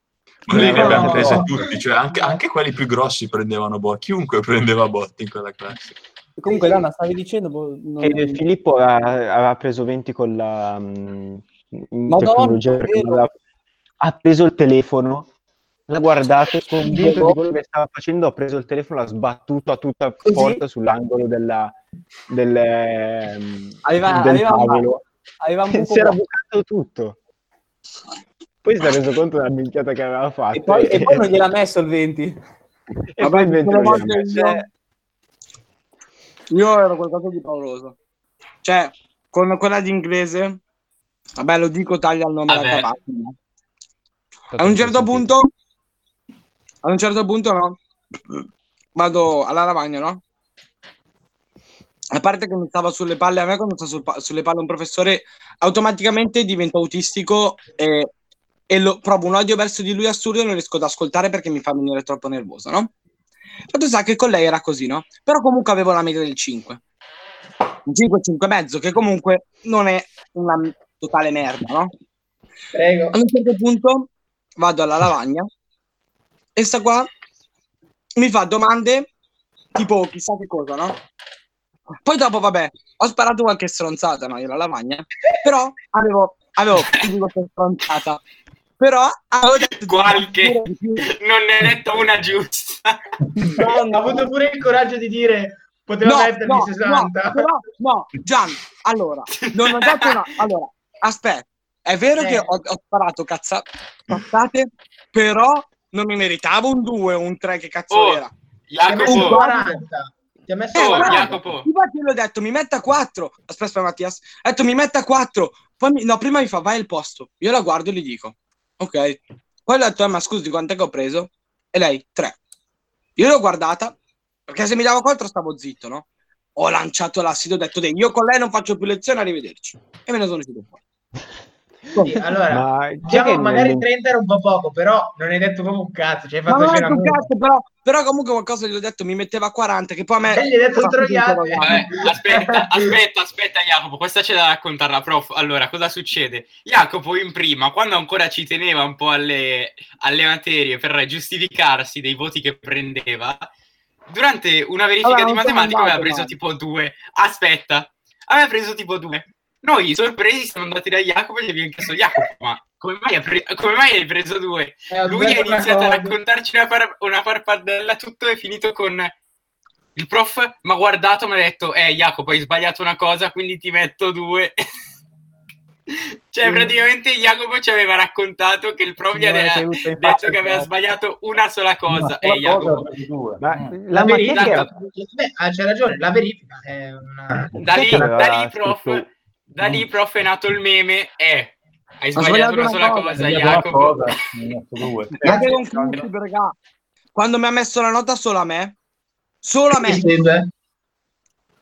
Ma lei ne No. abbiamo prese tutti, cioè anche, anche quelli più grossi prendevano botti, chiunque prendeva botti in quella classe. Comunque, Dana, stavi dicendo... boh, non- Che Filippo aveva, preso 20 con la mm, in Madonna, tecnologia, aveva- ha preso il telefono, l'ha guardato, convinto di quello che stava facendo, ha preso il telefono, l'ha sbattuto a tutta forza sull'angolo della, del, Aveva- del aveva tavolo. Aveva un si era bucato tutto. Poi si è reso conto della minchiata che aveva fatto. E poi, e poi non gliel'ha messo il 20. e Vabbè, poi il vento tutte le non gliel'ha volte messo. Io- ero qualcosa di pauroso. Cioè, con quella di inglese, vabbè, lo dico, taglia il nome Vabbè. cravatta. no? A un certo punto, a un certo punto, no, vado alla lavagna, no? A parte che mi stava sulle palle a me, quando sta sul pa- sulle palle un professore, automaticamente divento autistico e, e lo, provo un odio verso di lui assurdo e non riesco ad ascoltare perché mi fa venire troppo nervoso, no? Fatto sa che con lei era così, no? Però comunque avevo la media del 5. Un 5, 5 e mezzo, che comunque non è una totale merda, no? Prego. A un certo punto vado alla lavagna e sta qua mi fa domande tipo chissà che cosa, no? Poi dopo, vabbè, ho sparato qualche stronzata, no? Io alla lavagna, però avevo, avevo, che stronzata, però avevo detto Qualche... Non ne hai detto una giusta. Ha avuto pure il coraggio di dire poteva No, mettermi no, 60. No, però, no, Gian, allora, non ho detto una... Allora, aspetta, è vero Eh. che ho, ho sparato cazza- cazzate, però non mi meritavo un 2 o un 3, che cazzo Oh, era? Jacopo, 40. Ti ha messo Eh, Oh, guarda, 40. Jacopo. Infatti l'ho detto, mi metta 4. Aspetta, aspetta Mattias. Ho detto, mi metta 4. Poi mi- no, prima mi fa, vai al posto. Io la guardo e gli dico, ok. Poi ho detto, ma scusi, quant'è che ho preso? E lei, 3. Io l'ho guardata, perché se mi dava 4 stavo zitto, no? Ho lanciato l'assido, ho detto, io con lei non faccio più lezione, arrivederci. E me ne sono uscito fuori. Sì, allora, Ma diciamo che magari nel- 30 era un po' poco, però non hai detto proprio un cazzo, ci hai Ma fatto scena un cazzo, però, però comunque qualcosa gli ho detto, mi metteva 40, che poi a me... E gli hai detto troiate. Vabbè, aspetta, aspetta, aspetta, Jacopo, questa c'è da raccontarla, prof. Allora, cosa succede? Jacopo in prima, quando ancora ci teneva un po' alle, alle materie per giustificarsi dei voti che prendeva, durante una verifica Allora, di matematica aveva preso tipo due. Aspetta, aveva preso tipo due. Noi, sorpresi, siamo andati da Jacopo e gli abbiamo chiesto, Jacopo, ma come mai, hai pre- come mai hai preso due? Eh, Lui ha iniziato a raccontarci una, par- una farfadella, tutto è finito con il prof mi ha guardato e mi ha detto, eh Jacopo hai sbagliato una cosa, quindi ti metto due. cioè praticamente Jacopo ci aveva raccontato che il prof gli aveva detto che aveva sbagliato una sola cosa. Una E sola Jacopo, cosa. Ma Mm. la verifica- materia era... Beh, ah, c'è ragione, la verifica è una... da Sai lì, da lì, prof, scritto- da lì prof è nato il meme, eh, hai sbagliato sbagliato una sola cosa, cosa, Jacopo. cosa, che raga. Quando mi ha messo la nota solo a me, solo a me.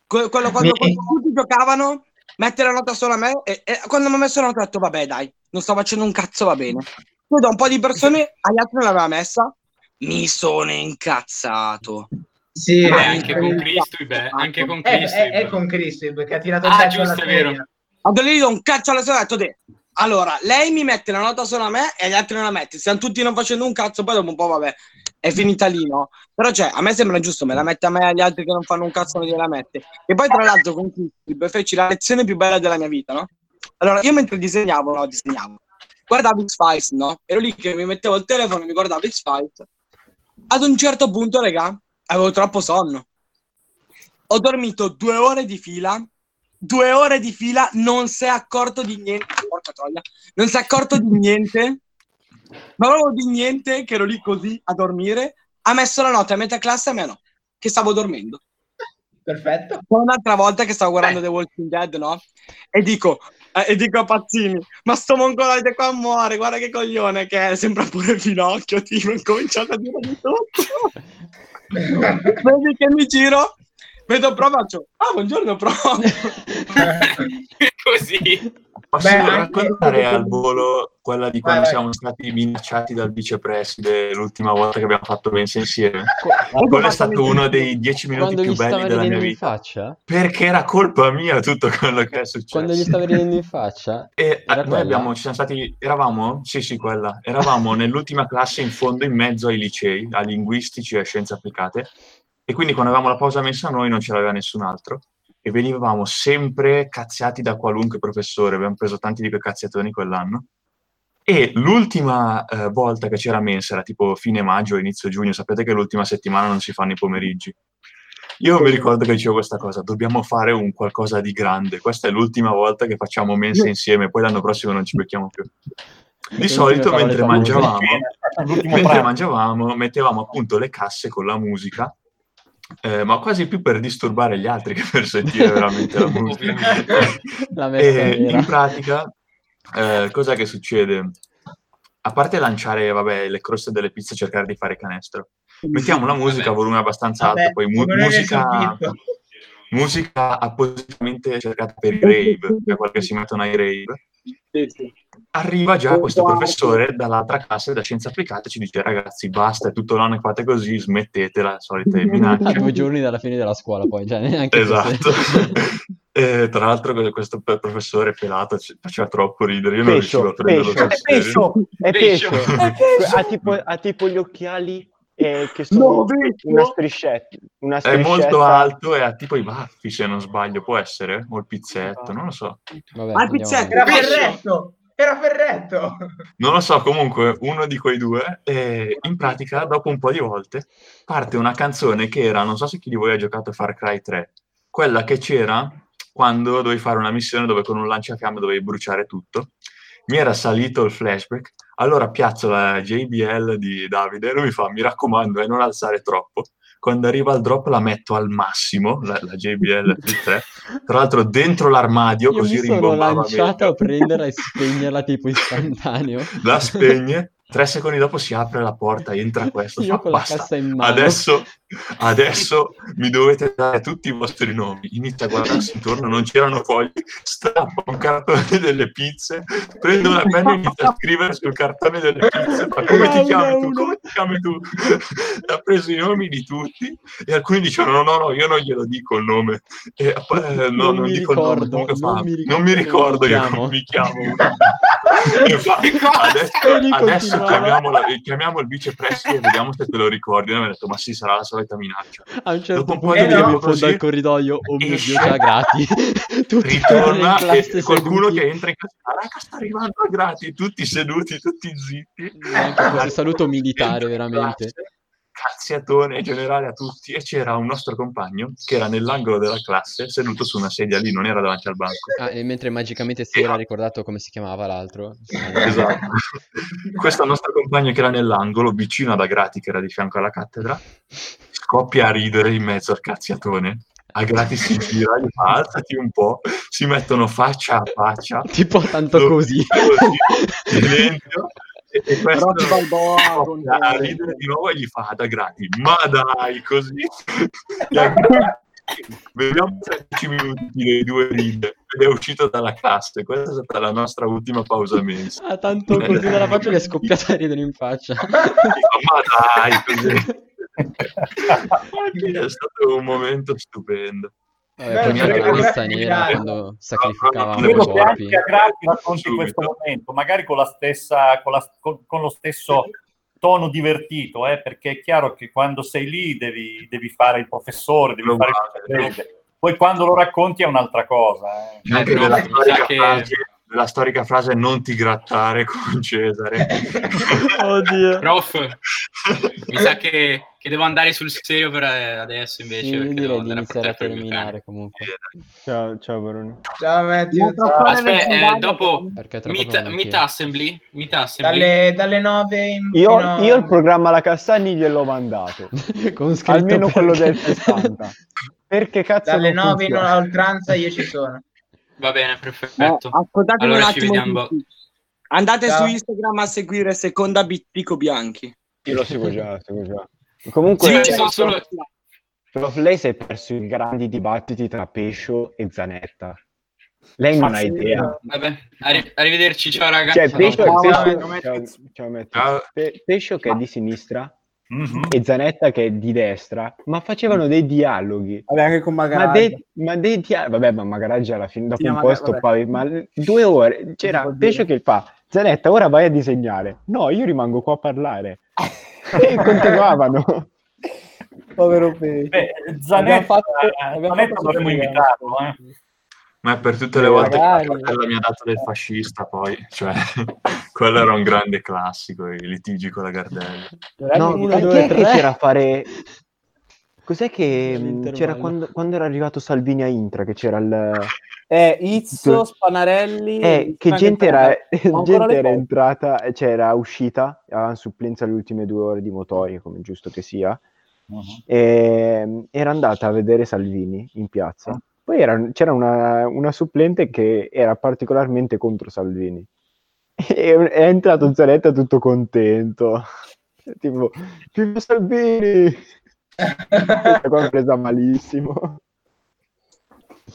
Que- quello quando, Mi- quando tutti giocavano, mettere la nota solo a me e, e quando mi ha messo la nota ho detto vabbè dai, non sto facendo un cazzo, va bene. Poi da un po' di persone, agli altri non l'aveva messa, mi sono incazzato. Sì, Eh, eh, anche con Cristo, beh, anche con è, Cristo. è- è con Cristo perché ha tirato il Ah, giusto, è vero. Lì do un cazzo alla sera ho detto "Deh, allora lei mi mette la nota solo a me e agli altri non la mette stiamo tutti non facendo un cazzo poi dopo un po' vabbè è finita lì no? Però cioè a me sembra giusto me la mette a me e agli altri che non fanno un cazzo non gliela mette. E poi tra l'altro con Clip feci la lezione più bella della mia vita no? Allora io mentre disegnavo no disegnavo guardavo X-Files no? Ero lì che mi mettevo il telefono e mi guardavo X-Files ad un certo punto raga avevo troppo sonno. Ho dormito due ore di fila due ore di fila non si è accorto di niente. Porca troia. Non si è accorto di niente. Ma proprio di niente che ero lì così a dormire. Ha messo la nota a metà classe a me no che stavo dormendo. Perfetto. poi un'altra volta che stavo guardando The Walking Dead no? E dico eh, e dico a Pazzini ma sto mongoloide qua muore guarda che coglione che è sembra pure Finocchio tipo ho cominciato a dire di tutto. Vedi che mi giro Vedo Pro, faccio, ah, buongiorno Pro. Così. Posso Beh, anche- raccontare al volo quella di quando Vai, vai. siamo stati minacciati dal vicepreside l'ultima volta che abbiamo fatto mensa insieme? Qu- Quello è stato uno dei dieci minuti più belli della mia vita. faccia? Perché era colpa mia tutto quello che è successo. Quando gli stava ridendo in faccia? E eh, noi abbiamo, ci siamo stati, eravamo, sì sì quella, eravamo nell'ultima classe in fondo in mezzo ai licei, a linguistici e scienze applicate e quindi quando avevamo la pausa mensa noi non ce l'aveva nessun altro. E venivamo sempre cazziati da qualunque professore, abbiamo preso tanti di quei cazziatoni quell'anno. E l'ultima eh, volta che c'era mensa era tipo fine maggio, inizio giugno, sapete che l'ultima settimana non si fanno i pomeriggi. Io mi ricordo che dicevo questa cosa, dobbiamo fare un qualcosa di grande, questa è l'ultima volta che facciamo mensa insieme, poi l'anno prossimo non ci becchiamo più. Di solito mentre mangiavamo, mentre mangiavamo mettevamo appunto le casse con la musica, eh, ma quasi più per disturbare gli altri che per sentire veramente la musica. La messa E in pratica, eh, cos'è che succede? A parte lanciare, vabbè, le croste delle pizze e cercare di fare canestro, mettiamo la musica a volume abbastanza alto, Vabbè, poi mu- musica, musica appositamente cercata per i rave, per quel che si mettono ai rave. Sì, sì. Arriva già questo professore dall'altra classe, da scienze applicate, ci dice ragazzi basta, è tutto l'anno che fate così, smettete la solita A minaccia. due giorni dalla fine della scuola, poi, cioè, neanche Esatto. fosse- E, tra l'altro questo professore pelato ci faceva troppo ridere, io non Pescio, riuscivo a prenderlo pescio. È Pescio. pescio. Ha tipo, ha tipo gli occhiali eh, che sono No, una striscetta. Una È striscetta. molto alto e ha tipo i baffi, se non sbaglio, può essere? O il pizzetto, non lo so. Vabbè, Ah, il pizzetto. Era. Ferretto! Era Ferretto! Non lo so, comunque uno di quei due, e in pratica, dopo un po' di volte, parte una canzone che era, non so se chi di voi ha giocato a Far Cry 3, quella che c'era quando dovevi fare una missione dove con un lanciafiamme dovevi bruciare tutto. Mi era salito il flashback, allora piazzo la JBL di Davide e lui mi fa, mi raccomando, eh, non alzare troppo. Quando arriva il drop la metto al massimo, la, la JBL di 3, tra l'altro dentro l'armadio, Io così mi sono rimbombava lanciato a prenderla e spegnerla tipo istantaneo. la spegne, tre secondi dopo si apre la porta, entra questo, Io fa, basta, adesso, adesso mi dovete dare tutti i vostri nomi, inizia a guardarsi intorno, non c'erano fogli, strappa un cartone delle pizze, prende una penna e inizia a scrivere sul cartone delle pizze, ma come ti chiami tu, come ti chiami tu? ha preso i nomi di tutti e alcuni dicevano no, no, io non glielo dico il nome, e, eh, no, Non non, mi dico il nome, ricordo, non mi non mi ricordo ricordo io mi chiamo. Adesso adesso continuava. chiamiamo, la- chiamiamo il vicepresidente e vediamo se te lo ricordi. E mi ha detto, ma sì, sarà la solita minaccia. A un certo Dopo un po' punto fondo così, al corridoio, oh mio Dio, già grati. Tutti Ritorna e qualcuno seduti. che entra in casa, "Ah, raga, sta arrivando a grati, tutti seduti, tutti zitti. Neanche fosse saluto militare, veramente. classe, Cazziatone generale a tutti e c'era un nostro compagno che era nell'angolo della classe seduto su una sedia lì, non era davanti al banco. Ah, e mentre magicamente si era ricordato come si chiamava l'altro. Esatto. Questo nostro compagno che era nell'angolo, vicino ad Agrati, che era di fianco alla cattedra, scoppia a ridere in mezzo al cazziatone. Agrati si gira, gli fa alzati un po', si mettono faccia a faccia, Tipo tanto Lo- così. così, silenzio, e, questo Rocky Balboa a con- ridere di nuovo e gli fa ad Agrati, ma dai, così. Vediamo 13 minuti dei due ride ed è uscito dalla classe. Questa è stata la nostra ultima pausa mensa. Ah, tanto così dalla faccia che è scoppiata a ridere in faccia. ma dai, così. è stato un momento stupendo. Vabbè, nera quando i corpi. racconti questo momento, magari con, la stessa, con, la- con- con lo stesso tono divertito, eh, perché è chiaro che quando sei lì devi, devi fare il professore, devi fare il. Poi quando lo racconti è un'altra cosa. eh. Anche no, che- della storica frase non ti grattare con Cesare. Oddio. Prof, mi sa che, che devo andare sul serio per eh, adesso invece. Sì, devo direi di andare a terminare comunque. Ciao, ciao Bruno. Ciao Matthew, Aspetta, eh, dopo Meet, Assembly, Meet Assembly. Dalle, dalle 9 in Io, fino a- io il programma alla Castagni gliel'ho mandato, almeno quello perché- del 60. Perché cazzo dalle non 9 in funziona? oltranza io ci sono. Va bene, Eh, perfetto. ascoltatemi Allora un ci attimo. vediamo. Andate Ciao. su Instagram a seguire Seconda Bit Pico Bianchi. Io lo seguo già, lo seguo già. Comunque, Sì, sono solo- Prof, lei si è perso i grandi dibattiti tra Pescio e Zanetta. Lei non ha idea. Vabbè, arri- arrivederci, ciao ragazzi. Cioè, Pescio, Ciao, Pescio- Matt. ciao, ciao, Matt. Ciao. Pe- Pescio che è di sinistra Mhm. e Zanetta che è di destra, ma facevano dei dialoghi. Vabbè, anche con Ma Magari. dei, ma dei dia- vabbè, ma Magaraggi alla fine, dopo Sì, un ma po' stoppavi, ma due ore, c'era. Pescio che fa, Zanetta, ora vai a disegnare. No, io rimango qua a parlare. e continuavano. Povero. Beh, Abbiamo Zanetta, fatto- eh, abbiamo Zanetta fatto dovremmo invitarlo. Eh. Ma per tutte le Eh, volte magari. che mia sorella mi ha dato del fascista, poi, cioè, quello era un grande classico, i litigi con la Gardella. No, Uno, chi due, è che c'era a fare... Cos'è che L'intervallo. c'era quando, quando era arrivato Salvini a Intra, che c'era il... Eh, Izzo, Spanarelli. Eh, che gente era, gente era entrata, cioè era uscita, aveva supplenza le ultime due ore di motori, come giusto che sia, Mhm. e era andata a vedere Salvini in piazza. Poi era- c'era una, una supplente che era particolarmente contro Salvini. E è entrato Zanetta tutto contento. Tipo, viva Salvini! Questa qua l'ho presa malissimo.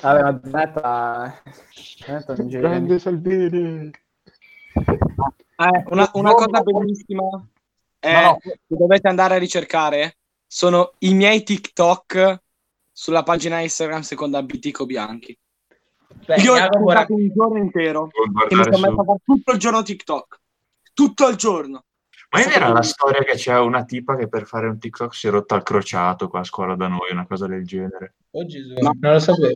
Vabbè, ma Zanetta... Zanetta è un genio. Grande Salvini! Eh, una, una cosa bellissima è, No, no. che dovete andare a ricercare sono i miei TikTok sulla pagina Instagram seconda Bitico Bianchi. Beh, Io ho stato un giorno intero e mi sono messo su- a fare tutto il giorno TikTok. Tutto il giorno. Ma è vera la storia che c'è una tipa che per fare un TikTok si è rotta al crociato qua a scuola da noi, una cosa del genere. Oh Gesù, No. non lo sapevo.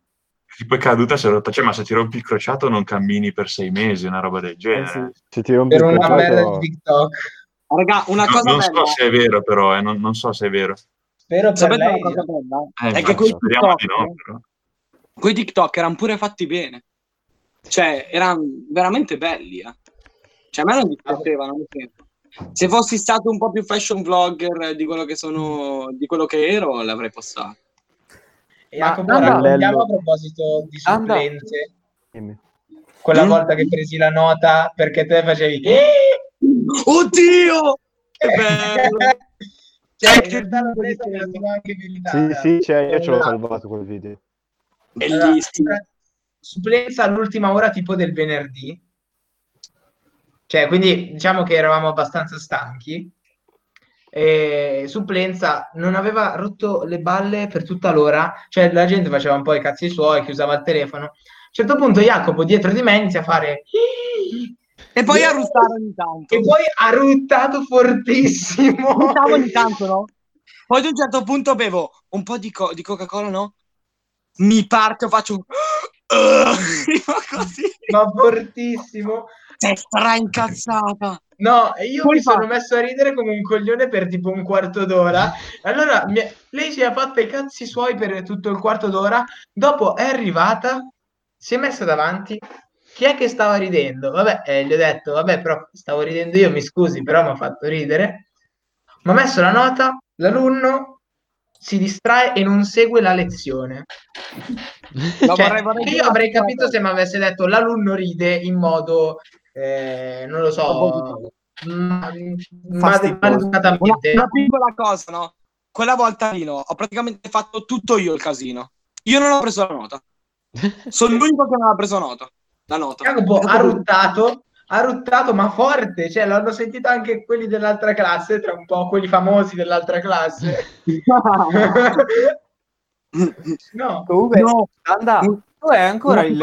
Tipo è caduta, si è rotta, cioè ma se ti rompi il crociato non cammini per sei mesi, una roba del genere. Se ti rompi Per il una crociato- merda di TikTok. Raga, una No, cosa non bella. so se è vero però, eh, non, non so se è vero. Spero per Sapete lei. una cosa bella? Eh, è che quei TikTok, no, però. quei TikTok erano pure fatti bene. Cioè, erano veramente belli. eh. Cioè, a me non dispiacevano. nel senso. Se fossi stato un po' più fashion vlogger di quello che sono, di quello che ero, l'avrei postato. E Ma- Jacopo, raccontiamo a proposito di supplenze. Quella Mm? volta che presi la nota perché te facevi... Oddio! Che bello! Sì, sì, cioè, io ce l'ho salvato quel video. Allora, Bellissimo. supplenza all'ultima ora tipo del venerdì. Cioè, quindi diciamo che eravamo abbastanza stanchi. E supplenza non aveva rotto le balle per tutta l'ora, cioè la gente faceva un po' i cazzi suoi, chiusava il telefono. A un certo punto Jacopo dietro di me inizia a fare E poi a ruttare ogni tanto. e poi ha ruttato fortissimo. Ruttavo ogni tanto, no? Poi ad un certo punto bevo un po' di, co- di Coca-Cola, no? Mi parto, faccio un... Ma fortissimo. Sei straincazzata. No, e io Poi mi fa- sono messo a ridere come un coglione per tipo un quarto d'ora. Allora mi- lei si è fatta i cazzi suoi per tutto il quarto d'ora. Dopo è arrivata, si è messa davanti. Chi è che stava ridendo? Vabbè, eh, gli ho detto, vabbè, però stavo ridendo io, mi scusi, però mi ha fatto ridere. Mi ha messo la nota, l'alunno si distrae e non segue la lezione. No, Cioè, vorrei- vorrei io avrei capito se mi avesse detto l'alunno ride in modo, eh, non lo so, ma, ma. Una, una piccola cosa, no? Quella volta lì, no, ho praticamente fatto tutto io il casino. Io non ho preso la nota. Sono l'unico che non ha preso nota. La nota. Jacopo ha ruttato, ha ruttato ma forte, cioè l'hanno sentito anche quelli dell'altra classe, tra un po' quelli famosi dell'altra classe. no, Comunque, No. Anda, Mm. dov'è ancora il-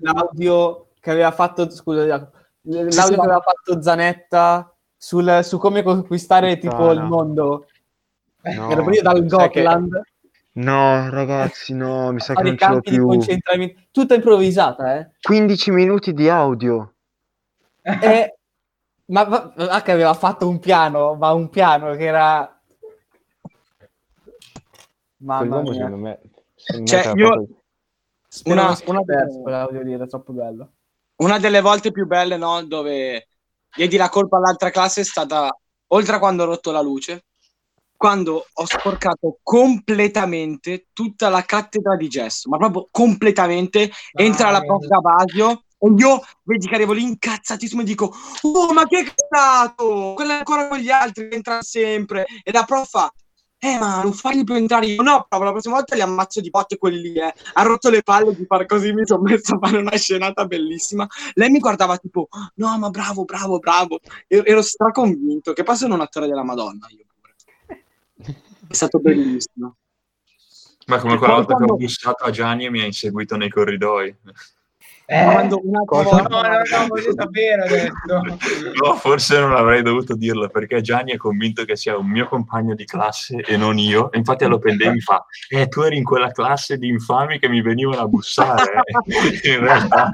l'audio che aveva fatto, scusa, l'audio Sì, sì, che no. aveva fatto Zanetta sul- su come conquistare tipo il Puttana. mondo? No, Ero prima dal sai che- Gotland, No, ragazzi, no, mi sa che non ce l'ho campi di più. concentramento, tutta improvvisata, eh? 15 minuti di audio. E- ma, ma, ma che aveva fatto un piano, ma un piano che era... Mamma Quell'uomo, mia. secondo me, secondo me Cioè, c'era io- proprio- Una- una- perso quell'audio lì, era troppo bello. Una delle volte più belle, no? Dove diedi la colpa all'altra classe è stata, oltre a quando ho rotto la luce, quando ho sporcato completamente tutta la cattedra di gesso, ma proprio completamente. Entra la prof Gabasio e io vedi che arrivo lì incazzatissimo e dico: Oh, ma che stato? Quello è ancora con gli altri che entrano sempre. E la prof fa: eh ma non fargli più entrare io no però la prossima volta li ammazzo di botte quelli lì eh. ha rotto le palle di far così mi sono messo a fare una scenata bellissima lei mi guardava tipo no ma bravo bravo bravo ero, ero straconvinto che poi sono un attore della madonna io è stato bellissimo Ma come quella volta che ho quando- bussato a Gianni e mi ha inseguito nei corridoi. Eh, Quando una Cosa? no, no, no, voglio sapere adesso. No, forse non avrei dovuto dirlo perché Gianni è convinto che sia un mio compagno di classe e non io. E infatti all'open day mi fa: Eh, tu eri in quella classe di infami che mi venivano a bussare. in realtà,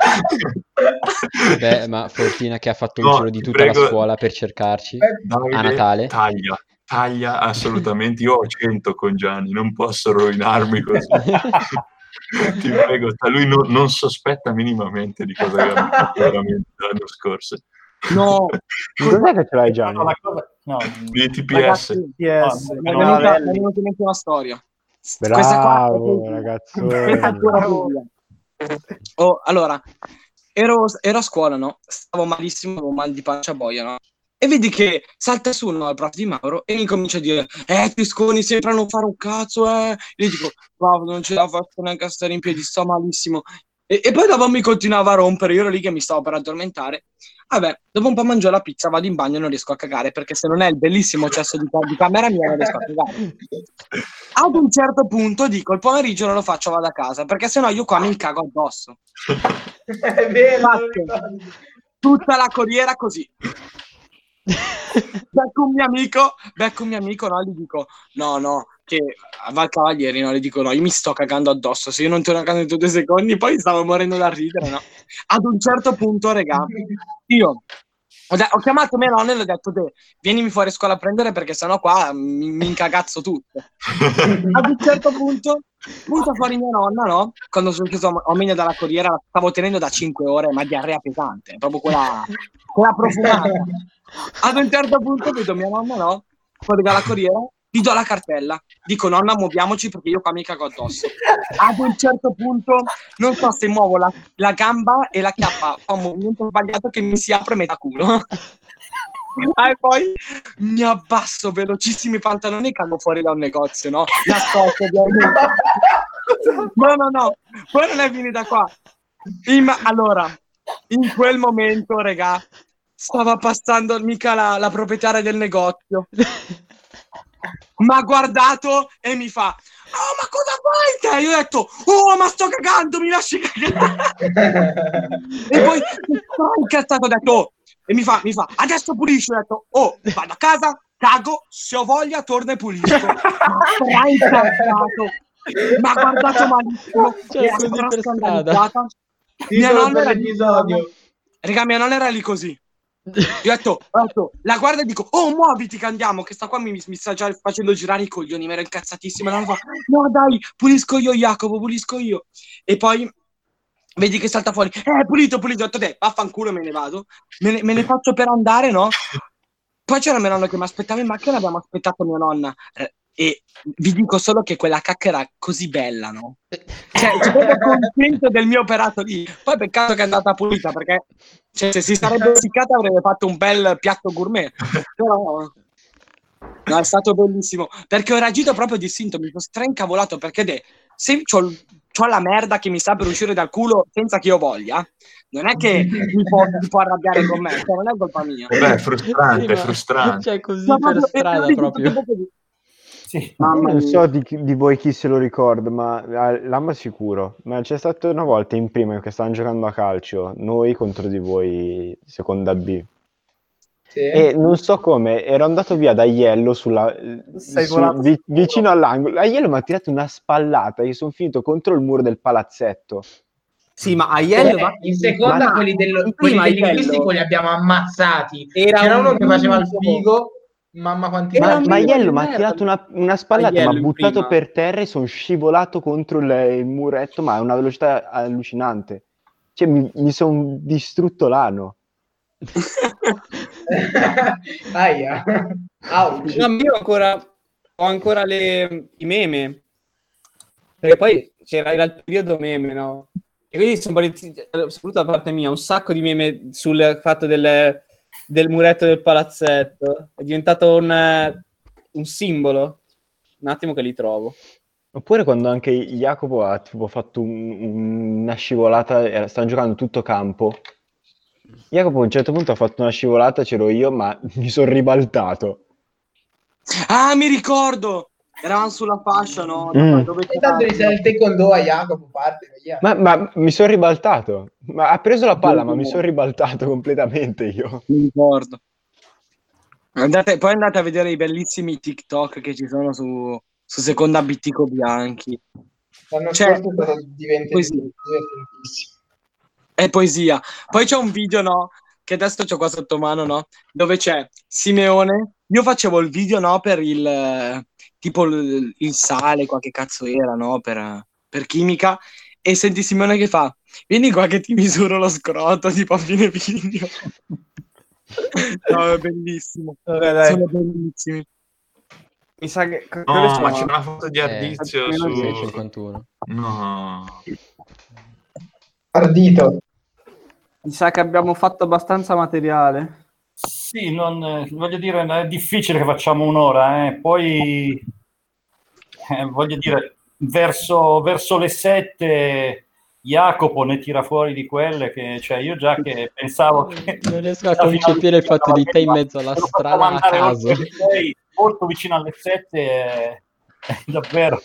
Beh, ma Fortina che ha fatto il No, giro di tutta la prego. scuola per cercarci. Davide, A Natale? taglia, taglia assolutamente. Io ho 100 con Gianni, non posso rovinarmi così. Ti prego, lui non, non sospetta minimamente di cosa abbiamo fatto veramente l'anno scorso. no Cos'è che ce l'hai Gianni? No, la cosa- no, Di TPS. No, mi è no, venuta, è in mente una storia Questa qua è Bravo, ragazzo. Questa. Oh, allora, ero, ero a scuola, no? Stavo malissimo, avevo mal di pancia boia, no? E vedi che salta su no, il prof di Mauro e mi comincia a dire Eh, ti sconi sempre a non fare un cazzo, eh! E io dico, wow, non ce la faccio neanche a stare in piedi, sto malissimo. E, e poi dopo mi continuava a rompere, io ero lì che mi stavo per addormentare. Vabbè, dopo un po' mangio la pizza, vado in bagno e non riesco a cagare, perché se non è il bellissimo cesso di, di camera mia non riesco a cagare. Ad un certo punto dico, il pomeriggio non lo faccio, vado a casa, perché sennò io qua mi cago addosso. È vero. Tutta la corriera così. Becco un mio amico, becco un mio amico, no, gli dico, no, no, che a Val Cavalieri, no, gli dico, no, io mi sto cagando addosso, se io non torno a casa in due secondi, poi stavo morendo da ridere, no. Ad un certo punto, regà, io ho, de- ho chiamato mia nonna e le ho detto, "Te, vienimi fuori scuola a prendere perché sennò qua mi, mi incagazzo tutto. Ad un certo punto, punta fuori mia nonna, no? Quando sono chiuso a Omegna dalla corriera, la stavo tenendo da 5 ore, ma diarrea pesante, proprio quella, quella profumata. Ad un certo punto vedo mia nonna, no? Fuori dalla corriera, gli do la cartella. Dico, nonna, muoviamoci perché io qua mi cago addosso. Ad un certo punto, non so se muovo la, la gamba e la chiappa fa un movimento sbagliato che mi si apre metà culo. Ah, e poi mi abbasso velocissimi i pantaloni e cago fuori da un negozio, no? Nascosto, ovviamente. No, no, no, poi non è finita qua. In- allora, in quel momento, regà, stava passando mica la, la proprietaria del negozio. Mi ha guardato e mi fa: Oh, ma cosa fai te? Io ho detto: Oh, ma sto cagando, mi lasci cagare. e poi sono incazzato, ho detto: "Oh", e mi fa, mi fa: Adesso pulisci. Ho detto: Oh, vado a casa, cago, se ho voglia, torno e pulisco. Ma incazzato. Mi ha guardato malissimo. Cioè, era scandalizzata. Mia nonna era lì-. Raga, mia nonna era lì così. Io ho detto, ho detto, la guarda e dico, oh muoviti che andiamo, che sta qua mi, mi sta già facendo girare i coglioni, mi ero incazzatissima. E la fa, no dai, pulisco io Jacopo, pulisco io. E poi vedi che salta fuori, eh pulito, pulito, ho te, vaffanculo me ne vado, me ne, me ne faccio per andare, no? Poi c'era mia nonna che mi aspettava in macchina, abbiamo aspettato mia nonna. Eh, E vi dico solo che quella cacca era così bella, no? Cioè, sono contento del mio operato lì. Poi peccato che è andata pulita, perché cioè, se si sarebbe essiccata avrebbe fatto un bel piatto gourmet. Però no, è stato bellissimo, perché ho reagito proprio distinto, mi sono straincavolato, perché de, se c'ho, c'ho la merda che mi sta per uscire dal culo senza che io voglia, non è che mi può, mi può arrabbiare con me, cioè, non è colpa mia. Beh, è frustrante, Sì, è frustrante. Cioè, così Ma per proprio- strada e- proprio. Sì. Non so di, di voi chi se lo ricorda, ma eh, l'ama sicuro. Ma c'è stata una volta in prima che stavamo giocando a calcio, noi contro di voi, seconda B. Sì. E non so come, ero andato via da Iello sulla, su- vi- vicino all'angolo. Aiello mi ha tirato una spallata, io sono finito contro il muro del palazzetto. Sì, ma Aiello Eh, va- in seconda ma- quelli, dello- in quelli Aiello linguistico li abbiamo ammazzati. Era C'era un uno che faceva il figo, mamma quanti Ma, ma Aiello mi ha tirato una, una spallata, mi ha buttato prima. per terra e sono scivolato contro il, il muretto, ma a una velocità allucinante. Cioè, mi, mi sono distrutto l'ano. Aia. Ouch. No, io ancora ho ancora le, i meme. Perché poi c'era era il periodo meme, no? E quindi sono partiti, soprattutto da parte mia, un sacco di meme sul fatto del, del muretto del palazzetto. È diventato un, un simbolo. Un attimo che li trovo. Oppure quando anche Jacopo ha tipo, fatto un- un- una scivolata, stavano giocando tutto campo. Jacopo a un certo punto ha fatto una scivolata, c'ero io, ma mi sono ribaltato. Ah, mi ricordo! Eravamo sulla fascia, no? Mm. Dove E tanto gli sei il taekwondo a Jacopo, parte. via. Ma, ma mi sono ribaltato. Ma ha preso la palla, ma mi sono ribaltato completamente io. Mi ricordo. Andate- poi andate a vedere i bellissimi TikTok che ci sono su, su Seconda Bittico Bianchi. L'anno Cioè, scorso è stato. È poesia. Poi c'è un video, no? Che adesso c'ho qua sotto mano, no? Dove c'è Simeone. Io facevo il video, no? Per il eh, tipo il, il sale, qua che cazzo era, no? Per, per chimica. E senti Simeone che fa: Vieni qua che ti misuro lo scroto, tipo a fine video. no, è bellissimo. Vabbè, dai. Sono bellissimi. Mi sa che... No, ma c'è una foto di Eh, Ardizio sì, su... sì, 51. No. Ardito. Mi sa che abbiamo fatto abbastanza materiale. Sì, non, eh, voglio dire, è difficile che facciamo un'ora, eh. poi eh, voglio dire, verso, verso le sette Jacopo ne tira fuori di quelle che, cioè io già che pensavo che... Non riesco a concepire il fatto di te in mezzo alla strada a caso. sei, molto vicino alle sette, è, è davvero.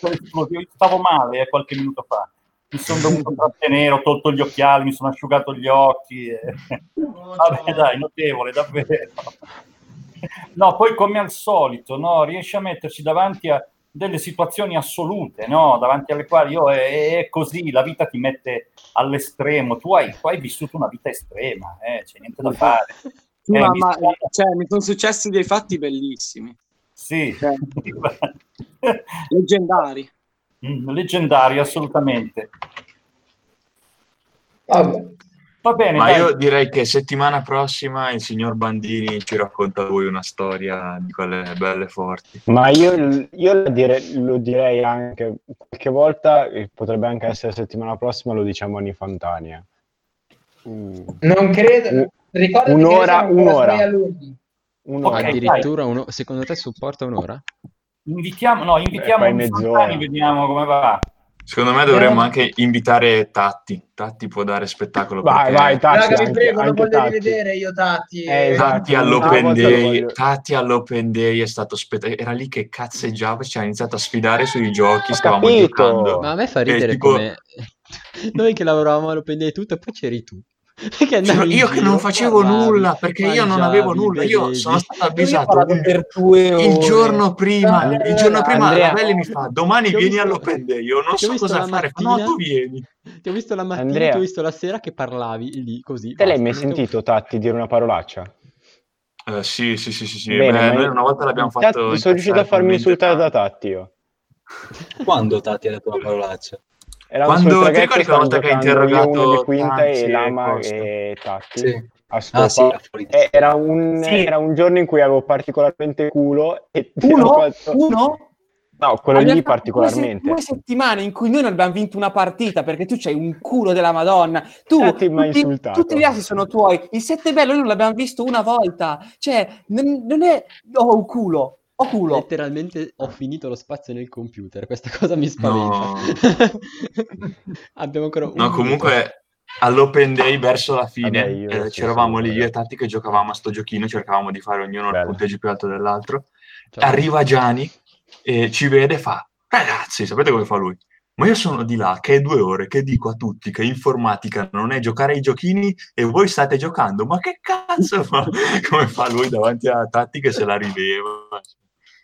Stavo male eh, qualche minuto fa. Mi sono dovuto trattenere, ho tolto gli occhiali, mi sono asciugato gli occhi. e- Vabbè, dai, notevole, davvero. No, poi come al solito, no, riesci a metterci davanti a delle situazioni assolute, no? davanti alle quali io è, è così, la vita ti mette all'estremo. Tu hai, tu hai vissuto una vita estrema, eh, c'è niente da fare. Sì, Eh, ma, mi ma- spiace. cioè, mi sono successi dei fatti bellissimi, Sì, Cioè. leggendari. Mm, leggendario, assolutamente. Vabbè. Va bene, Ma dai. io direi che settimana prossima il signor Bandini ci racconta a voi una storia di quelle belle forti. Ma io, io lo, dire- lo direi anche qualche volta, potrebbe anche essere settimana prossima, lo diciamo a Nifantania. Mm, Non credo. Ricordati Un'ora, un'ora. un'ora. Ok, Addirittura uno, secondo te supporta un'ora? Invitiamo, no, invitiamo mezz'ora. Fontani, vediamo come va. Secondo me dovremmo anche invitare Tatti. Tatti può dare spettacolo. Vai, perché vai, Tatti, Raga, vi anche- prego, lo anche voglio Tatti. rivedere io, Tatti. Eh, esatto. Tatti all'Open lo Day, voglio- Tatti all'Open Day è stato spettacolare. Era lì che cazzeggiava, ci ha iniziato a sfidare sui giochi, Ho stavamo capito. giocando. Ma a me fa ridere tipo- come noi che lavoravamo all'open day e tutto, e poi c'eri tu. Che Cioè, io che non facevo parlavi, nulla perché io non avevo nulla. Io sono stato avvisato il, per due ore. il giorno prima. Il giorno prima Andrea- la Belli mi fa: Domani vieni visto- all'Open Day. Io non so cosa fare. Fa, No, mattina. tu vieni. Ti ho visto la mattina, Andrea. ti ho visto la sera che parlavi lì così. Te l'hai mai sentito Tatti dire una parolaccia? Eh, sì, sì, sì, sì, sì. Bene, Beh, ma- noi una volta l'abbiamo Tatti- fatto. sono riuscito a farmi insultare da Tatti io. Quando Tati ha detto una parolaccia? Eravamo Quando- ti ricordi quella volta che hai interrogato io, uno di Quinta Tanzi e Lama Costa? e Tatti Sì. a Ah sì, a fuori di E era, un, Sì. era un giorno in cui avevo particolarmente culo e ti Uno? fatto- Uno? No, quello Abbiamo lì particolarmente. Due, se- due settimane in cui noi non abbiamo vinto una partita perché tu c'hai un culo della Madonna. Tu, Tatti mi ha tutti, insultato. tutti gli altri sono tuoi. Il sette bello noi non l'abbiamo visto una volta. Cioè, non, non è... Ho un culo. Ho culo. Letteralmente ho finito lo spazio nel computer, questa cosa mi spaventa. No. Abbiamo ancora un No, minuto. comunque all'Open Day verso la fine Vabbè, eh, c'eravamo lì io e Tatti che giocavamo a sto giochino, cercavamo di fare ognuno il Bello. punteggio più alto dell'altro. Ciao. Arriva Gianni e ci vede e fa: Ragazzi, sapete come fa lui? Ma io sono di là che è due ore che dico a tutti che informatica non è giocare ai giochini e voi state giocando. Ma che cazzo fa? Come fa lui davanti a Tatti che se la rideva?